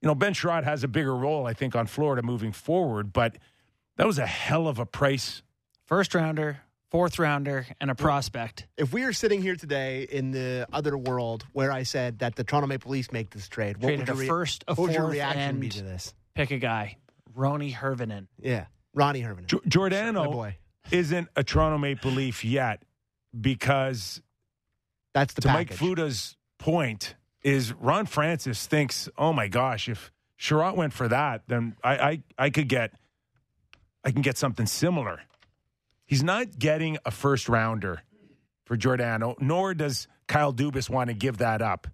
you know, Ben Chiarot has a bigger role, I think, on Florida moving forward, but that was a hell of a price. First rounder, fourth rounder, and a prospect. If we are sitting here today in the other world where I said that the Toronto Maple Leafs make this trade, what Traded would your a first, a what would your fourth, reaction be to this? Pick a guy. Roni Hirvonen. Yeah, Ronnie Herman, Jo- my boy. Isn't a Toronto Maple Leaf yet because, That's the to Mike package. Futa's point, is Ron Francis thinks, oh my gosh, if Chiarot went for that, then I, I, I could get, I can get something similar. He's not getting a first rounder for Giordano, nor does Kyle Dubas want to give that up.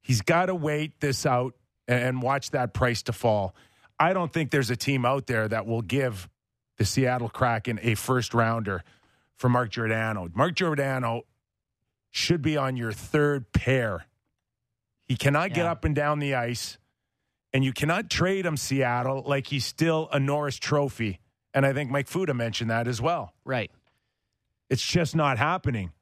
He's got to wait this out and watch that price to fall. I don't think there's a team out there that will give the Seattle Kraken a first rounder for Mark Giordano. Mark Giordano should be on your third pair. He cannot get up and down the ice, and you cannot trade him Seattle like he's still a Norris Trophy. And I think Mike Futa mentioned that as well. Right. It's just not happening.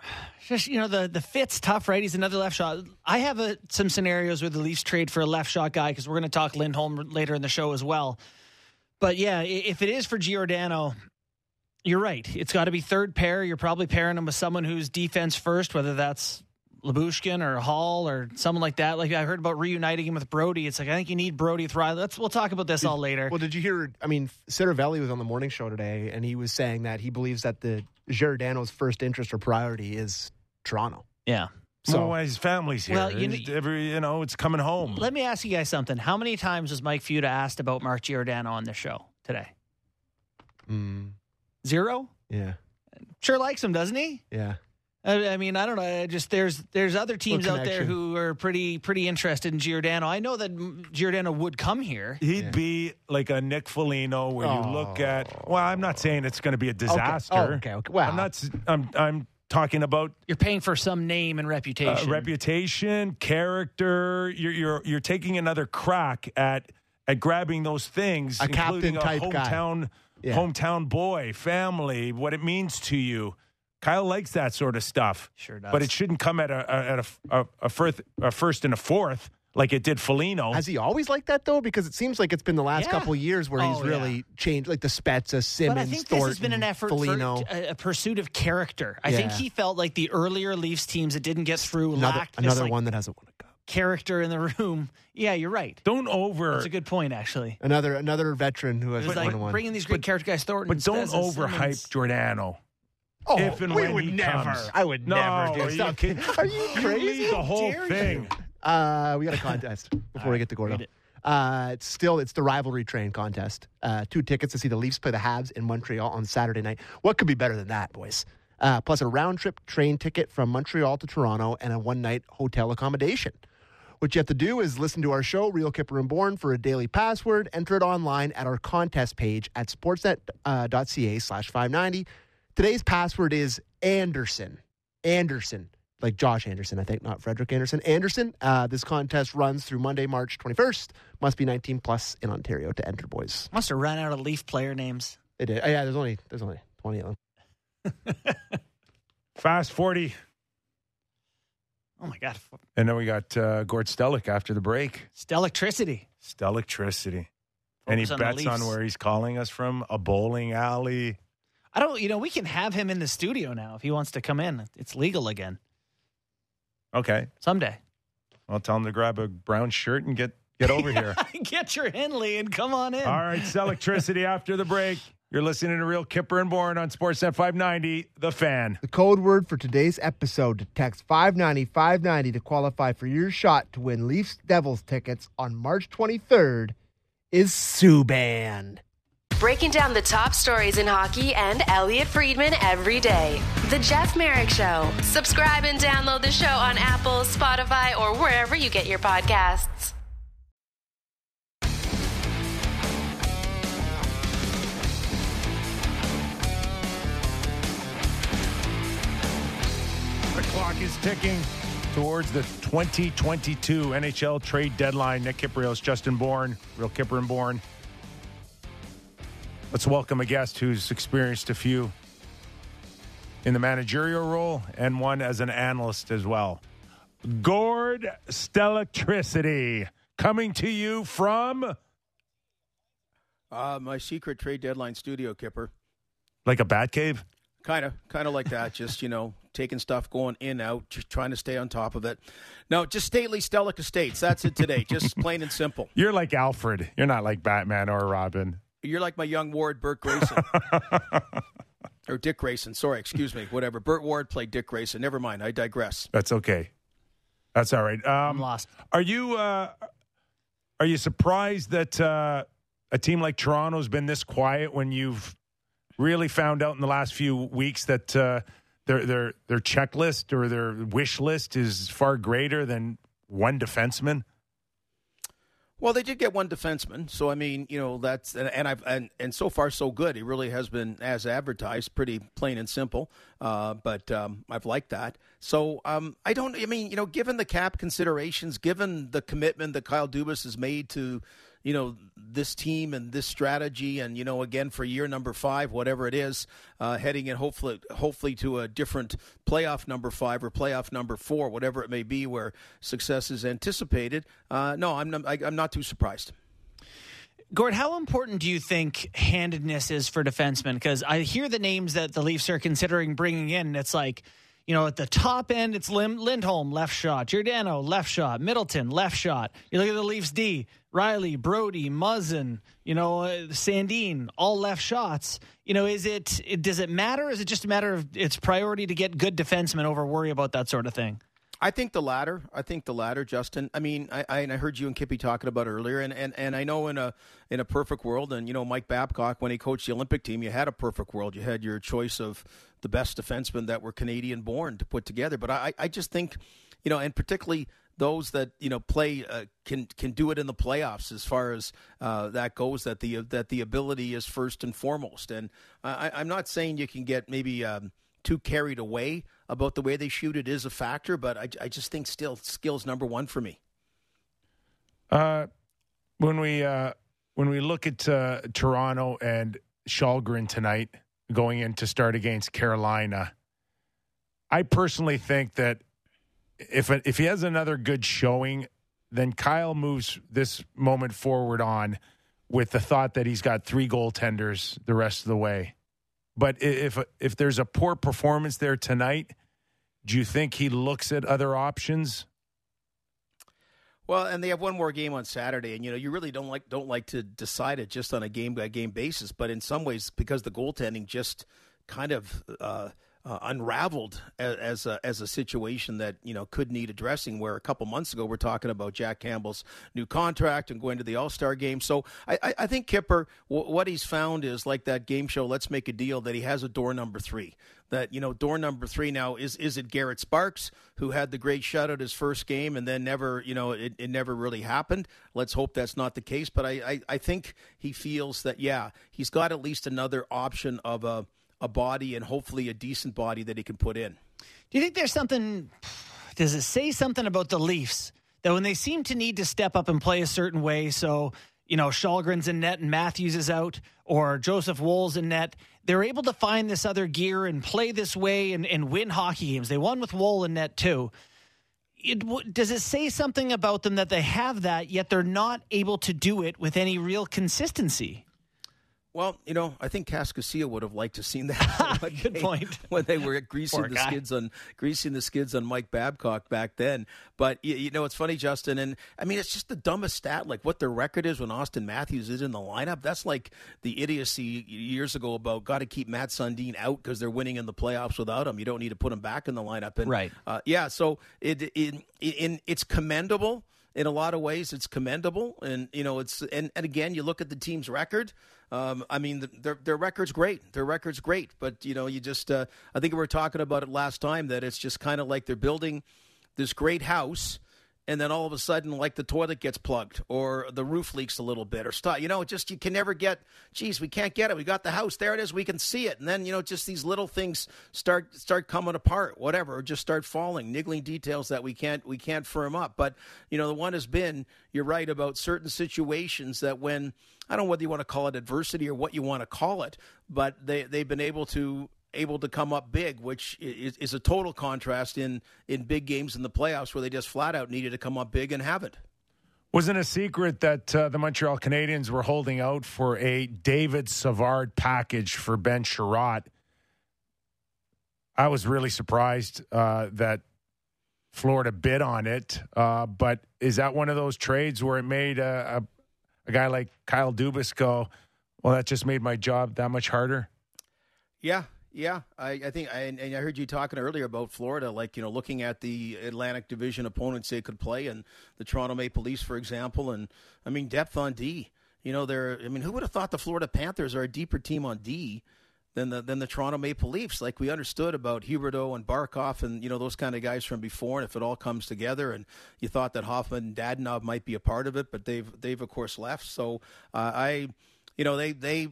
Just you know the the fit's tough, right? He's another left shot. I have a, some scenarios where the Leafs trade for a left shot guy because we're going to talk Lindholm later in the show as well. But yeah, if it is for Giordano, you're right. It's got to be third pair. You're probably pairing him with someone who's defense first, whether that's Lyubushkin or Hall or someone like that. Like I heard about reuniting him with Brodie. It's like I think you need Brodie with Rielly. Let's we'll talk about this all later. Well, did you hear? I mean, Citarvelli was on the morning show today, and he was saying that he believes that the Giordano's first interest or priority is Toronto. yeah. So well, his family's here. Well, you know- every you know, it's coming home. Let me ask you guys something. How many times was Mike Futa asked about Mark Giordano on the show today? Mm, Zero. yeah, Sure likes him, doesn't he? yeah. I, I mean, I don't know. I Just there's there's other teams out there who are pretty pretty interested in Giordano. I know that Giordano would come here. He'd Yeah. be like a Nick Foligno, where you look at. Well, I'm not saying it's going to be a Okay. disaster. Oh, okay. Okay. Well, I'm not. s- I'm. I'm talking about You're paying for some name and uh, reputation. reputation, character. You're you're you're taking another crack at at grabbing those things, A including captain a type guy. hometown Yeah. hometown boy, family, what it means to you. Kyle likes that sort of stuff, Sure does. but it shouldn't come at a a- at a, a, a first a first and a fourth like it did Foligno. Has he always like that though? Because it seems like it's been the last Yeah. couple of years where he's Oh, really yeah. changed, like the Spezza, Simmonds, but I think Thornton, this has been an effort Foligno. for a, a pursuit of character. I think he felt like the earlier Leafs teams that didn't get through another lacked this, another like, one that hasn't won a cup. character in the room. Yeah, you're right. don't over That's a good point, actually. Another another veteran who hasn't like won one. bringing these great character guys, Thornton, but don't Spezza, overhype Simmonds. Giordano. Oh, if and we when would he never. comes. I would No, never are do you something. Are you You crazy? lead the whole dare you? Uh, we got a contest before we get to Gordo. read it. Uh, it's still it's the rivalry train contest. Uh, two tickets to see the Leafs play the Habs in Montreal on Saturday night. What could be better than that, boys? Uh, plus a round trip train ticket from Montreal to Toronto and a one night hotel accommodation. What you have to do is listen to our show, Real Kyper and Bourne, for a daily password. Enter it online at our contest page at sportsnet.ca slash 590. Today's password is Anderson. Anderson. Like Josh Anderson, I think, not Frederik Andersen. Anderson. Uh, this contest runs through Monday, March 21st. Must be 19 plus in Ontario to enter, boys. Must have run out of Leaf player names. It is. Oh, yeah, there's only there's only 20 of them. Fast 40. Oh my god, And then we got uh, Gord Stellick after the break. Stellectricity. Stellictricity. Any Focus on the bets on where he's calling us from? A bowling alley? I don't. You know, we can have him in the studio now if he wants to come in. It's legal again Okay. someday. I'll tell him to grab a brown shirt and get, get over here. Get your Henley and come on in. All right, Stellictricity after the break. You're listening to Real Kyper and Bourne on Sportsnet 590, The Fan. The code word for today's episode to text 590 590 to qualify for your shot to win Leafs Devils tickets on March 23rd is Subban. Breaking down the top stories in hockey and Elliotte Friedman every day. The Jeff Marek Show. Subscribe and download the show on Apple, Spotify, or wherever you get your podcasts. The clock is ticking towards the 2022 NHL trade deadline. Nick Kypreos, Justin Bourne, Real Kyper and Bourne. Let's welcome a guest who's experienced a few in the managerial role and one as an analyst as well. Gord Stellectricity coming to you from Uh, my secret trade deadline studio, Kyper. like a bat cave. Kind of, kind of like that. just you know, taking stuff, going in, out, just trying to stay on top of it. No, just stately Stellick Estates. That's it today. just plain and simple. You're like Alfred. You're not like Batman or Robin. You're like my young Ward, Burt Grayson. or Dick Grayson. Sorry, excuse me. Whatever. Burt Ward played Dick Grayson. Never mind. I digress. That's okay. That's all right. I'm Um, lost. are you uh, are you surprised that uh, a team like Toronto's been this quiet when you've really found out in the last few weeks that uh, their their their checklist or their wish list is far greater than one defenseman? Well, they did get one defenseman, so I mean, you know, that's and, and I've and, and so far so good. He really has been as advertised, pretty plain and simple. Uh, but um, I've liked that. So um, I don't. I mean, you know, given the cap considerations, given the commitment that Kyle Dubas has made to, you know, this team and this strategy, and you know, again for year number five, whatever it is, uh, heading in hopefully hopefully to a different playoff number five or playoff number four, whatever it may be, where success is anticipated. Uh, no, I'm not, I, I'm not too surprised. Gord, how important do you think handedness is for defensemen? Because I hear the names that the Leafs are considering bringing in. It's like, you know, at the top end, it's Lindholm, left shot. Giordano, left shot. Middleton, left shot. You look at the Leafs D, Rielly, Brodie, Muzzin, you know, uh, Sandin, all left shots. You know, is it, it, does it matter? Is it just a matter of its priority to get good defensemen over worry about that sort of thing? I think the latter. I think the latter, Justin. I mean, I, I, and I heard you and Kippy talking about earlier, and, and, and I know in a in a perfect world, and you know Mike Babcock when he coached the Olympic team, you had a perfect world. You had your choice of the best defensemen that were Canadian born to put together. But I, I just think, you know, and particularly those that you know play uh, can can do it in the playoffs as far as uh, that goes. That the that the ability is first and foremost. And I, I'm not saying you can get maybe. Um, too carried away about the way they shoot it is a factor, but I, I just think still skills number one for me. Uh, when we uh, when we look at uh, Toronto and Kallgren tonight going in to start against Carolina, I personally think that if if he has another good showing, then Kyle moves this moment forward on with the thought that he's got three goaltenders the rest of the way. But if if there's a poor performance there tonight, do you think he looks at other options? Well, and they have one more game on Saturday, and you know you really don't like don't like to decide it just on a game by game basis. But in some ways, because the goaltending just kind of uh, uh, unraveled as, as a as a situation that you know could need addressing. Where a couple months ago we're talking about Jack Campbell's new contract and going to the All Star game. So I, I, I think Kyper, w- what he's found is like that game show. Let's make a deal that he has a door number three. That you know, door number three now is is it Garret Sparks who had the great shutout his first game and then never you know it, it never really happened. Let's hope that's not the case. But I, I I think he feels that yeah he's got at least another option of a a body and hopefully a decent body that he can put in. Do you think there's something? Does it say something about the Leafs that when they seem to need to step up and play a certain way, so you know Kallgren's in net and Matthews is out, or Joseph Woll's in net, they're able to find this other gear and play this way and, and win hockey games. They won with Wool in net too. It, does it say something about them that they have that, yet they're not able to do it with any real consistency? Well, you know, I think Cascasia would have liked to seen that. Good day point. When they were greasing Poor the guy. skids on greasing the skids on Mike Babcock back then. But you, you know, it's funny, Justin, and I mean, it's just the dumbest stat. Like what their record is when Auston Matthews is in the lineup. That's like the idiocy years ago about got to keep Mats Sundin out because they're winning in the playoffs without him. You don't need to put him back in the lineup. And Right. uh, yeah, so it, it, in it's commendable in a lot of ways. It's commendable, and you know, it's and, and again, you look at the team's record. Um, I mean, the, their their record's great. Their record's great, but you know, you just uh, I think we were talking about it last time that it's just kind of like they're building this great house. And then all of a sudden, like the toilet gets plugged or the roof leaks a little bit or stuff. You know, just you can never get. Geez, we can't get it. We got the house. There it is. We can see it. And then you know, just these little things start start coming apart. Whatever, or just start falling, niggling details that we can't we can't firm up. But you know, the one has been. You're right about certain situations that when I don't know whether you want to call it adversity or what you want to call it, but they they've been able to able to come up big, which is, is, a total contrast in in big games in the playoffs where they just flat out needed to come up big and haven't. Wasn't a secret that uh, the Montreal Canadiens were holding out for a David Savard package for Ben Chiarot. I was really surprised uh, that Florida bid on it, uh, but is that one of those trades where it made a, a, a guy like Kyle Dubas go, "Well, that just made my job that much harder"? Yeah, yeah, I, I think, I, and I heard you talking earlier about Florida, like you know, looking at the Atlantic Division opponents they could play, and the Toronto Maple Leafs, for example, and I mean depth on D. You know, they're. I mean, who would have thought the Florida Panthers are a deeper team on D than the than the Toronto Maple Leafs? Like we understood about Huberdeau and Barkov, and you know those kind of guys from before. And if it all comes together, and you thought that Hoffman and Dadonov might be a part of it, but they've they've of course left. So uh, I, you know, they they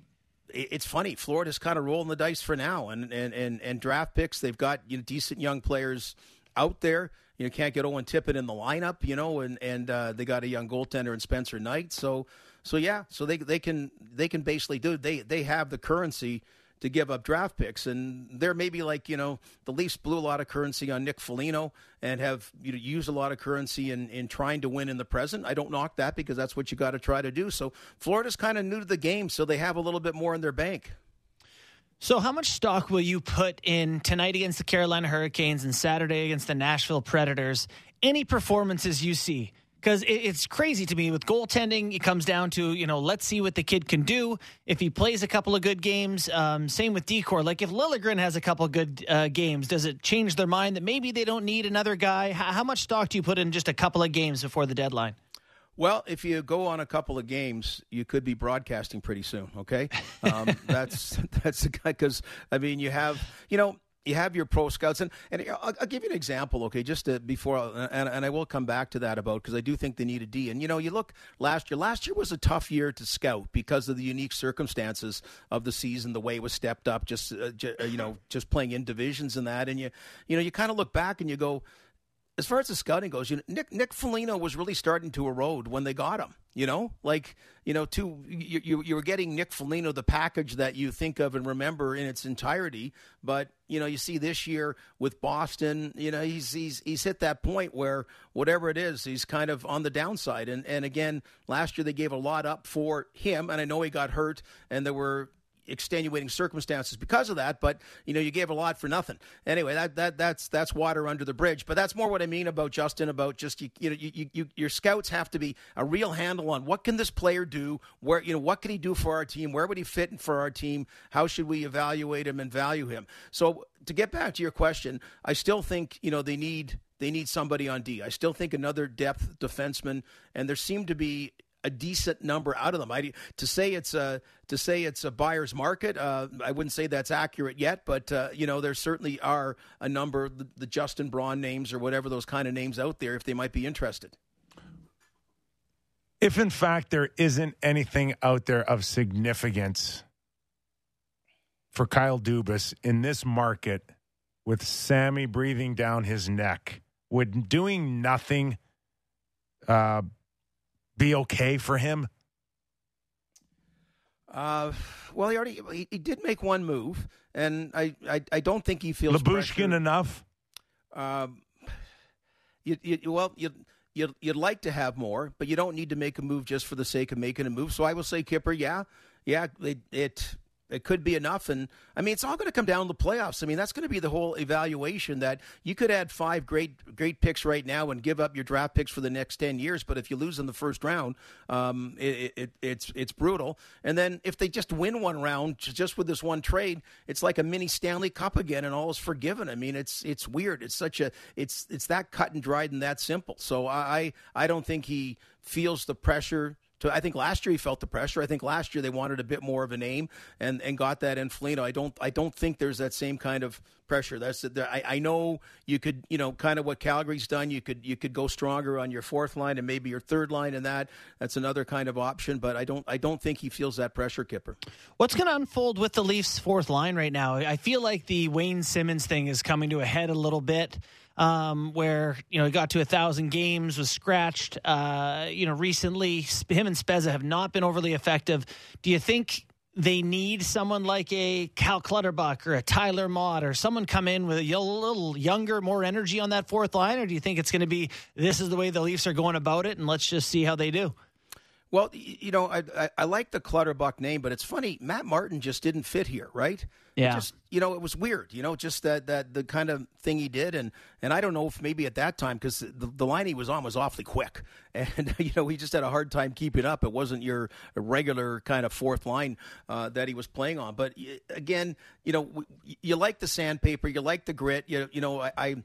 it's funny. Florida's kind of rolling the dice for now, and and and, and draft picks. They've got you know decent young players out there. You know, can't get Owen Tippett in the lineup. You know, and and uh, they got a young goaltender in Spencer Knight. So so yeah, so they they can they can basically do they they have the currency to give up draft picks. And there may be like, you know, the Leafs blew a lot of currency on Nick Foligno and have you know, used a lot of currency in, in trying to win in the present. I don't knock that because that's what you got to try to do. So Florida's kind of new to the game, so they have a little bit more in their bank. So, how much stock will you put in tonight against the Carolina Hurricanes and Saturday against the Nashville Predators? Any performances you see? Because it, it's crazy to me with goaltending. It comes down to you know let's see what the kid can do if he plays a couple of good games. Um, same with D corps. Like if Liljegren has a couple of good uh, games, does it change their mind that maybe they don't need another guy? How, how much stock do you put in just a couple of games before the deadline? Well, if you go on a couple of games, you could be broadcasting pretty soon. Okay, um, that's that's because I mean you have you know you have your pro scouts. And, and I'll, I'll, give you an example okay just to, before and, and i will come back to that about because i do think they need a d. And you know you look last year last year was a tough year to scout because of the unique circumstances of the season the way it was stepped up just uh, uh you know just playing in divisions and that. And you you know you kind of look back and you go as far as the scouting goes, you know, Nick Nick Foligno was really starting to erode when they got him. You know, like you know, to you, you, you were getting Nick Foligno the package that you think of and remember in its entirety. But you know, you see this year with Boston, you know, he's he's he's hit that point where whatever it is, he's kind of on the downside. And and again, last year they gave a lot up for him, and I know he got hurt, and there were extenuating circumstances because of that, but you know, you gave a lot for nothing. Anyway, that that that's that's water under the bridge. But that's more what I mean about Justin about just you, you know you, you, your scouts have to be a real handle on what can this player do, where you know what can he do for our team, where would he fit for our team, how should we evaluate him and value him. So to get back to your question, I still think you know they need they need somebody on D. I still think another depth defenseman, and there seem to be a decent number out of them. I, to say it's a to say it's a buyer's market, uh, I wouldn't say that's accurate yet, but uh, you know there certainly are a number the, the Justin Braun names or whatever those kind of names out there if they might be interested. If in fact there isn't anything out there of significance for Kyle Dubas in this market with Shanny breathing down his neck, would doing nothing uh, be okay for him? Uh, well, he already he, he, did make one move, and I, I, I don't think he feels Lyubushkin enough. Um, you, you, well, you you'd, you'd like to have more, but you don't need to make a move just for the sake of making a move. So I will say, Kyper, yeah, yeah, it, it it could be enough. And I mean, it's all going to come down to the playoffs. I mean, that's going to be the whole evaluation that you could add five great, great picks right now and give up your draft picks for the next 10 years. But if you lose in the first round, um, it, it, it's, it's brutal. And then if they just win one round just with this one trade, it's like a mini Stanley Cup again and all is forgiven. I mean, it's, it's weird. It's such a, it's, it's that cut and dried and that simple. So I, I don't think he feels the pressure to. I think last year he felt the pressure. I think last year they wanted a bit more of a name and and got that in Foligno. I don't I don't think there's that same kind of pressure. That's I, I know you could you know kind of what Calgary's done. You could you could go stronger on your fourth line and maybe your third line, and that that's another kind of option. But I don't I don't think he feels that pressure, Kyper. What's going to unfold with the Leafs' fourth line right now? I feel like the Wayne Simmonds thing is coming to a head a little bit. Um, where you know he got to a thousand games, was scratched. Uh, you know, recently him and Spezza have not been overly effective. Do you think they need someone like a Cal Clutterbuck or a Tyler Motte or someone come in with a little younger, more energy on that fourth line? Or do you think it's going to be this is the way the Leafs are going about it and let's just see how they do? Well, you know, I, I, I, like the Clutterbuck name, but it's funny. Matt Martin just didn't fit here, right? Yeah. Just you know, it was weird. You know, just that that the kind of thing he did, and and I don't know if maybe at that time because the, the line he was on was awfully quick, and you know he just had a hard time keeping up. It wasn't your regular kind of fourth line uh, that he was playing on. But again, you know, you like the sandpaper, you like the grit. You you know, I, I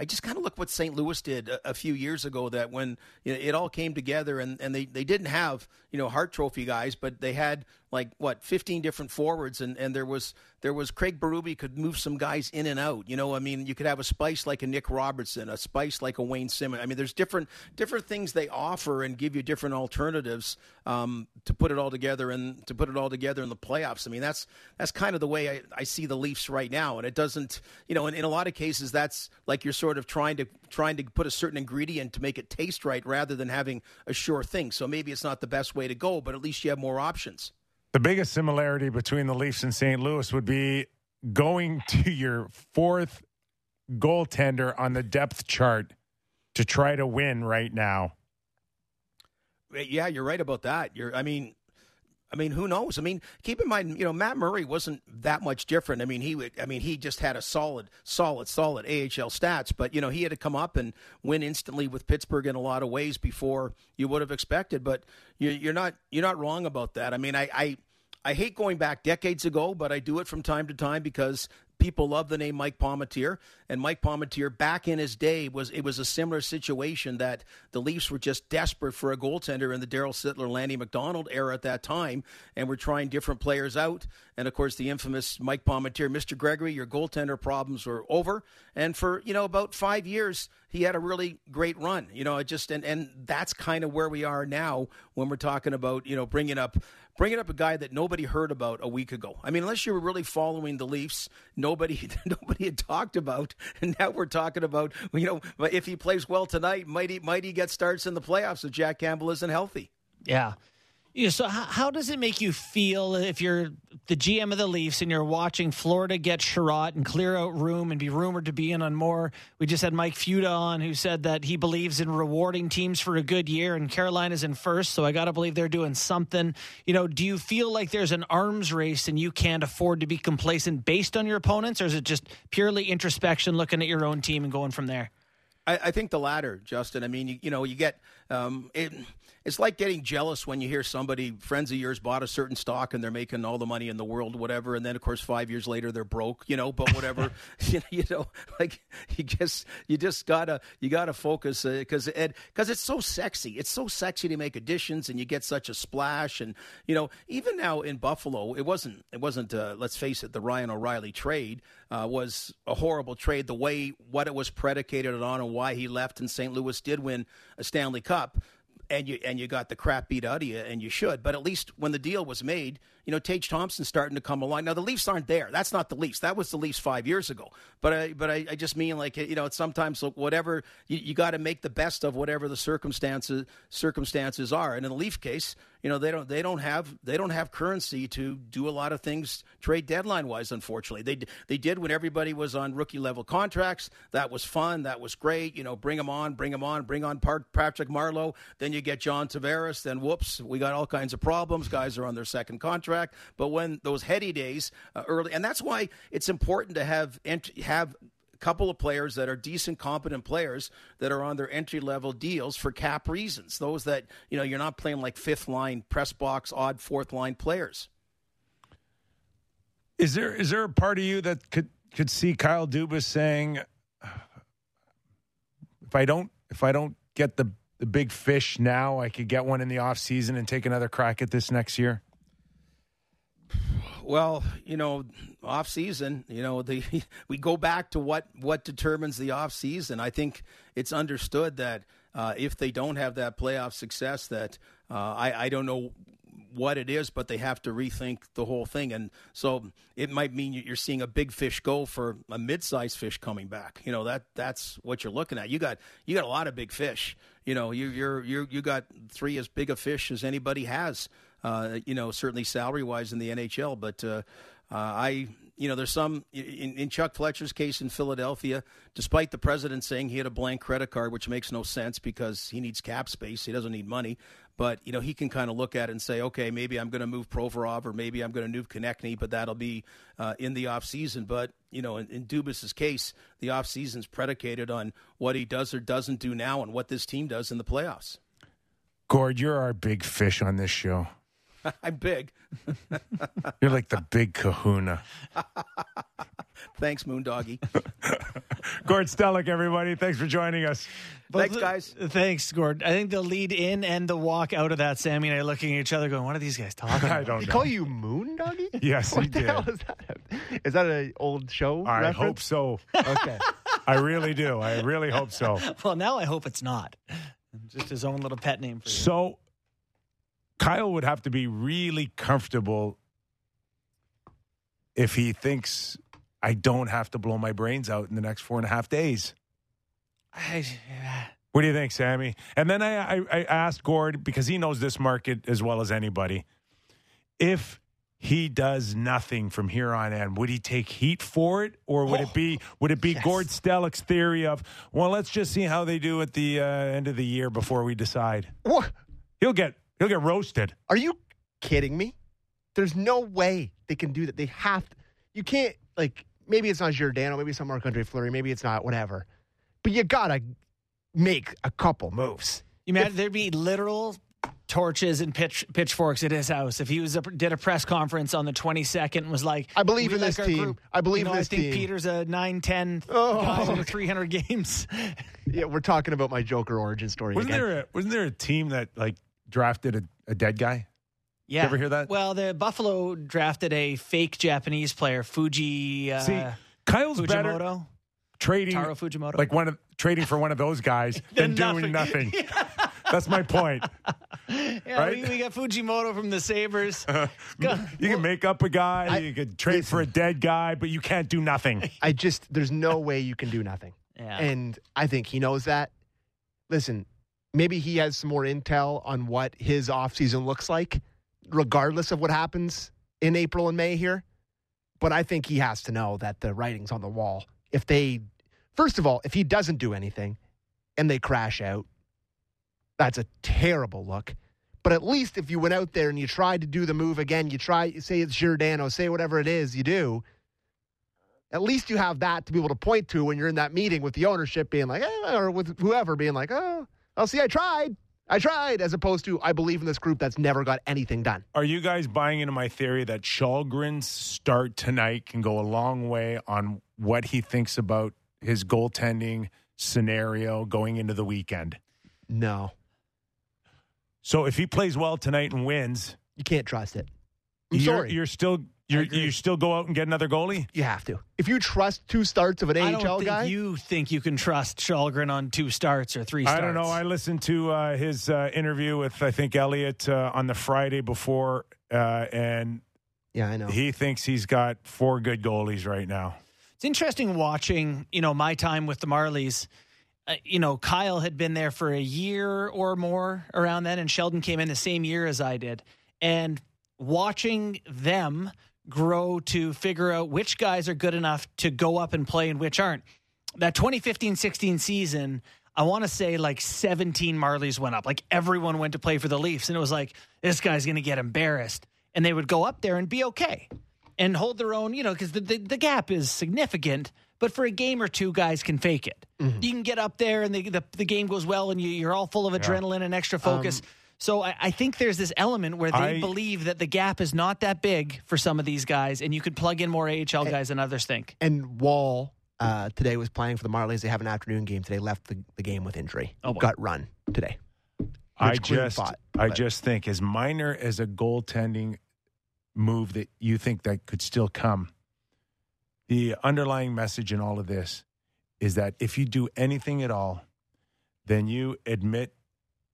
I just kind of look what St. Louis did a, a few years ago. That when you know, it all came together, and, and they, they didn't have you know Hart Trophy guys, but they had like what 15 different forwards, and, and there was there was Craig Berube could move some guys in and out. You know, I mean, you could have a spice like a Nick Robertson, a spice like a Wayne Simmonds. I mean, there's different different things they offer and give you different alternatives um, to put it all together and to put it all together in the playoffs. I mean, that's that's kind of the way I, I see the Leafs right now, and it doesn't, you know, in, in a lot of cases, that's like you're sort of trying to trying to put a certain ingredient to make it taste right rather than having a sure thing. So maybe it's not the best way to go, but at least you have more options. The biggest similarity between the Leafs and St. Louis would be going to your fourth goaltender on the depth chart to try to win right now. Yeah, you're right about that. You're I mean, I mean, who knows? I mean, keep in mind, you know, Matt Murray wasn't that much different. I mean, he, would, I mean, he just had a solid, solid, solid AHL stats, but you know, he had to come up and win instantly with Pittsburgh in a lot of ways before you would have expected. But you, are not, you're not wrong about that. I mean, I, I, I hate going back decades ago, but I do it from time to time because people love the name Mike Palmateer, and Mike Palmateer back in his day was it was a similar situation that the Leafs were just desperate for a goaltender in the Daryl Sittler, Lanny McDonald era at that time, and were trying different players out. And of course, the infamous Mike Palmateer, Mr. Gregory, your goaltender problems were over. And for you know about five years, he had a really great run. You know, it just and and that's kind of where we are now when we're talking about you know bringing up bringing up a guy that nobody heard about a week ago. I mean, unless you were really following the Leafs, nobody nobody had talked about, and now we're talking about you know if he plays well tonight, might he might he get starts in the playoffs if Jack Campbell isn't healthy? Yeah, yeah, so how, how, does it make you feel if you're the GM of the Leafs and you're watching Florida get Chiarot and clear out room and be rumored to be in on more? We just had Mike Futa on who said that he believes in rewarding teams for a good year and Carolina's in first, so I got to believe they're doing something. You know, do you feel like there's an arms race and you can't afford to be complacent based on your opponents, or is it just purely introspection, looking at your own team and going from there? I, I think the latter, Justin. I mean, you, you know, you get um, it it's like getting jealous when you hear somebody friends of yours bought a certain stock and they're making all the money in the world whatever and then of course 5 years later they're broke you know but whatever. You, know like you just you just got to you got to focus uh, cuz it cuz it's so sexy. It's so sexy to make additions and you get such a splash and you know even now in Buffalo it wasn't it wasn't uh, let's face it the Ryan O'Reilly trade uh, was a horrible trade the way what it was predicated on and why he left and St. Louis did win a Stanley Cup and you and you got the crap beat out of you, and you should. But at least when the deal was made, you know, Tage Thompson's starting to come along. Now the Leafs aren't there. That's not the Leafs. That was the Leafs five years ago. But I, but I, I just mean like you know, sometimes whatever you, you got to make the best of whatever the circumstances circumstances are. And in the Leaf case, you know, they don't they don't have they don't have currency to do a lot of things trade deadline wise. Unfortunately, they they did when everybody was on rookie level contracts. That was fun. That was great. You know, bring them on, bring them on, bring on Patrick Marleau. Then you get John Tavares. Then whoops, we got all kinds of problems. Guys are on their second contract. But when those heady days uh, early, and that's why it's important to have have couple of players that are decent, competent players that are on their entry level deals for cap reasons. Those that you know you're not playing like fifth line press box, odd fourth line players. Is there is there a part of you that could could see Kyle Dubas saying, if I don't if I don't get the the big fish now? I could get one in the off season and take another crack at this next year. Well, you know, off season, you know, the we go back to what what determines the off season. I think it's understood that uh, if they don't have that playoff success, that uh, I I don't know what it is, but they have to rethink the whole thing. And so it might mean you're seeing a big fish go for a mid-sized fish coming back. You know that that's what you're looking at. You got you got a lot of big fish. You know you you're you you got three as big a fish as anybody has. Uh, you know certainly salary wise in the NHL, but uh, uh, I you know, there's some in, in, Chuck Fletcher's case in Philadelphia, despite the president saying he had a blank credit card, which makes no sense because he needs cap space. He doesn't need money. But, you know, he can kind of look at it and say, okay, maybe I'm going to move Provorov or maybe I'm going to move Konecny, but that'll be uh, in the offseason. But, you know, in, in Dubas's case, the offseason's predicated on what he does or doesn't do now and what this team does in the playoffs. Gord, you're our big fish on this show. I'm big. You're like the big kahuna. Thanks, Moondoggie. Gord Stellick, everybody. Thanks for joining us. Thanks, guys. Thanks, Gord. I think the lead in and the walk out of that, Sammy and I looking at each other going, what are these guys talking about? I don't He know. call you Moondoggie? Yes, what he the did. hell is that? Is that an old show? I reference? hope so. Okay. I really do. I really hope so. Well, now I hope it's not. Just his own little pet name for you. So Kyle would have to be really comfortable if he thinks I don't have to blow my brains out in the next four and a half days. I, What do you think, Sammy? And then I, I, I asked Gord because he knows this market as well as anybody. If he does nothing from here on in, would he take heat for it, or would it be would it be yes. Gord Stellick's theory of well, let's just see how they do at the uh, end of the year before we decide? What? He'll get he'll get roasted. Are you kidding me? There's no way they can do that. They have to. You can't, like, maybe it's not Giordano, maybe it's not Marc Andre Fleury, maybe it's not, whatever. But you got to make a couple moves. you imagine there'd be literal torches and pitch, pitchforks at his house if he was a, did a press conference on the 22nd and was like, I believe in like this team. group." I believe you know, in this I think team." Peter's a 9 10 Oh. guy over 300 games. Yeah, we're talking about my Joker origin story Wasn't again. there a, wasn't there a team that like drafted a, a dead guy? Yeah. You ever hear that? Well, the Buffalo drafted a fake Japanese player, Fuji uh, See, Kyle's better trading Taro Fujimoto. like one of trading for one of those guys than Then doing nothing. That's my point. yeah, right? we, we got Fujimoto from the Sabres. You can make up a guy, you could trade for a dead guy, but you can't do nothing. I just, there's no way you can do nothing. Yeah. And I think he knows that. Listen, maybe he has some more intel on what his offseason looks like, regardless of what happens in April and May here. But I think he has to know that the writing's on the wall. If they, first of all, if he doesn't do anything and they crash out, that's a terrible look. But at least if you went out there and you tried to do the move again, you try, say it's Giordano, say whatever it is you do, at least you have that to be able to point to when you're in that meeting with the ownership being like, eh, or with whoever being like, oh, I'll see, I tried. I tried, as opposed to, I believe in this group that's never got anything done. Are you guys buying into my theory that Kallgren's start tonight can go a long way on what he thinks about his goaltending scenario going into the weekend? No, So if he plays well tonight and wins, you can't trust it. I'm you're, sorry. you're still you're, you still go out and get another goalie. you have to. If you trust two starts of an I AHL don't think guy, you think you can trust Kallgren on two starts or three starts. I don't know. I listened to uh, his uh, interview with I think Elliotte uh, on the Friday before, uh, and yeah, I know. he thinks he's got four good goalies right now. It's interesting watching, you know, my time with the Marlies. Uh, you know, Kyle had been there for a year or more around then, and Sheldon came in the same year as I did. And watching them grow to figure out which guys are good enough to go up and play and which aren't. That 2015 16 season, I want to say like 17 Marlies went up. Like everyone went to play for the Leafs, and it was like, this guy's going to get embarrassed. And they would go up there and be okay and hold their own, you know, because the, the, the gap is significant. But for a game or two, guys can fake it. Mm-hmm. You can get up there and the, the, the game goes well and you, you're all full of adrenaline and extra um, focus. So I, I think there's this element where they I- believe that the gap is not that big for some of these guys and you could plug in more AHL guys than others think. and Woll uh, today was playing for the Marlies. They have an afternoon game today. Left the, the game with injury. Oh, boy. Got run today. I just, thought, I but- just think as minor as a goaltending move that you think that could still come, the underlying message in all of this is that if you do anything at all, then you admit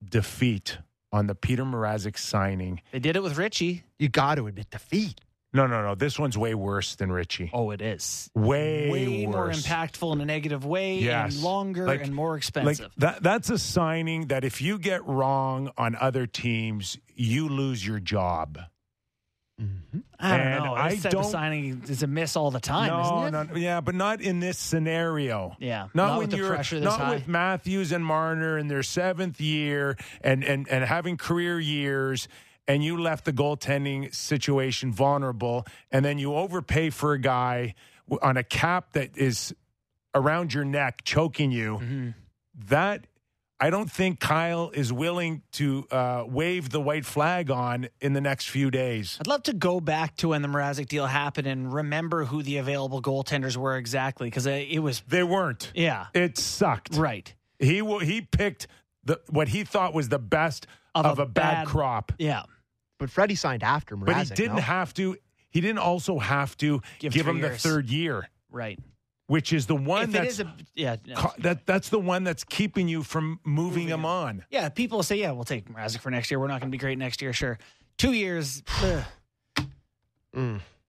defeat on the Peter Mrazek signing. They did it with Richie. You got to admit defeat. No, no, no. This one's way worse than Richie. Oh, it is. Way, Way more impactful in a negative way Yes. and longer Like- and more Like expensive. that that's a signing that if you get wrong on other teams, you lose your job. I don't and know. I type don't- of signing is a miss all the time, no, isn't it? no, yeah, but not in this scenario. Yeah, not, not when you're pressure this not high. with Matthews and Marner in their seventh year and and and having career years. And you left the goaltending situation vulnerable, and then you overpay for a guy on a cap that is around your neck, choking you. Mm-hmm. That I don't think Kyle is willing to uh, wave the white flag on in the next few days. I'd love to go back to when the Mrazek deal happened and remember who the available goaltenders were exactly because it was They weren't. yeah It sucked. right He he picked the what he thought was the best Of of, a a, bad, bad- crop, yeah But Freddie signed after Mrazek. but he didn't no? have to. He didn't also have to Give give, him years. the third year, right. Which is the one if that's is a yeah no. co- that that's the one that's keeping you from moving, him on. yeah people say yeah we'll take Mrazek for next year we're not going to be great next year sure two years ugh. Mm.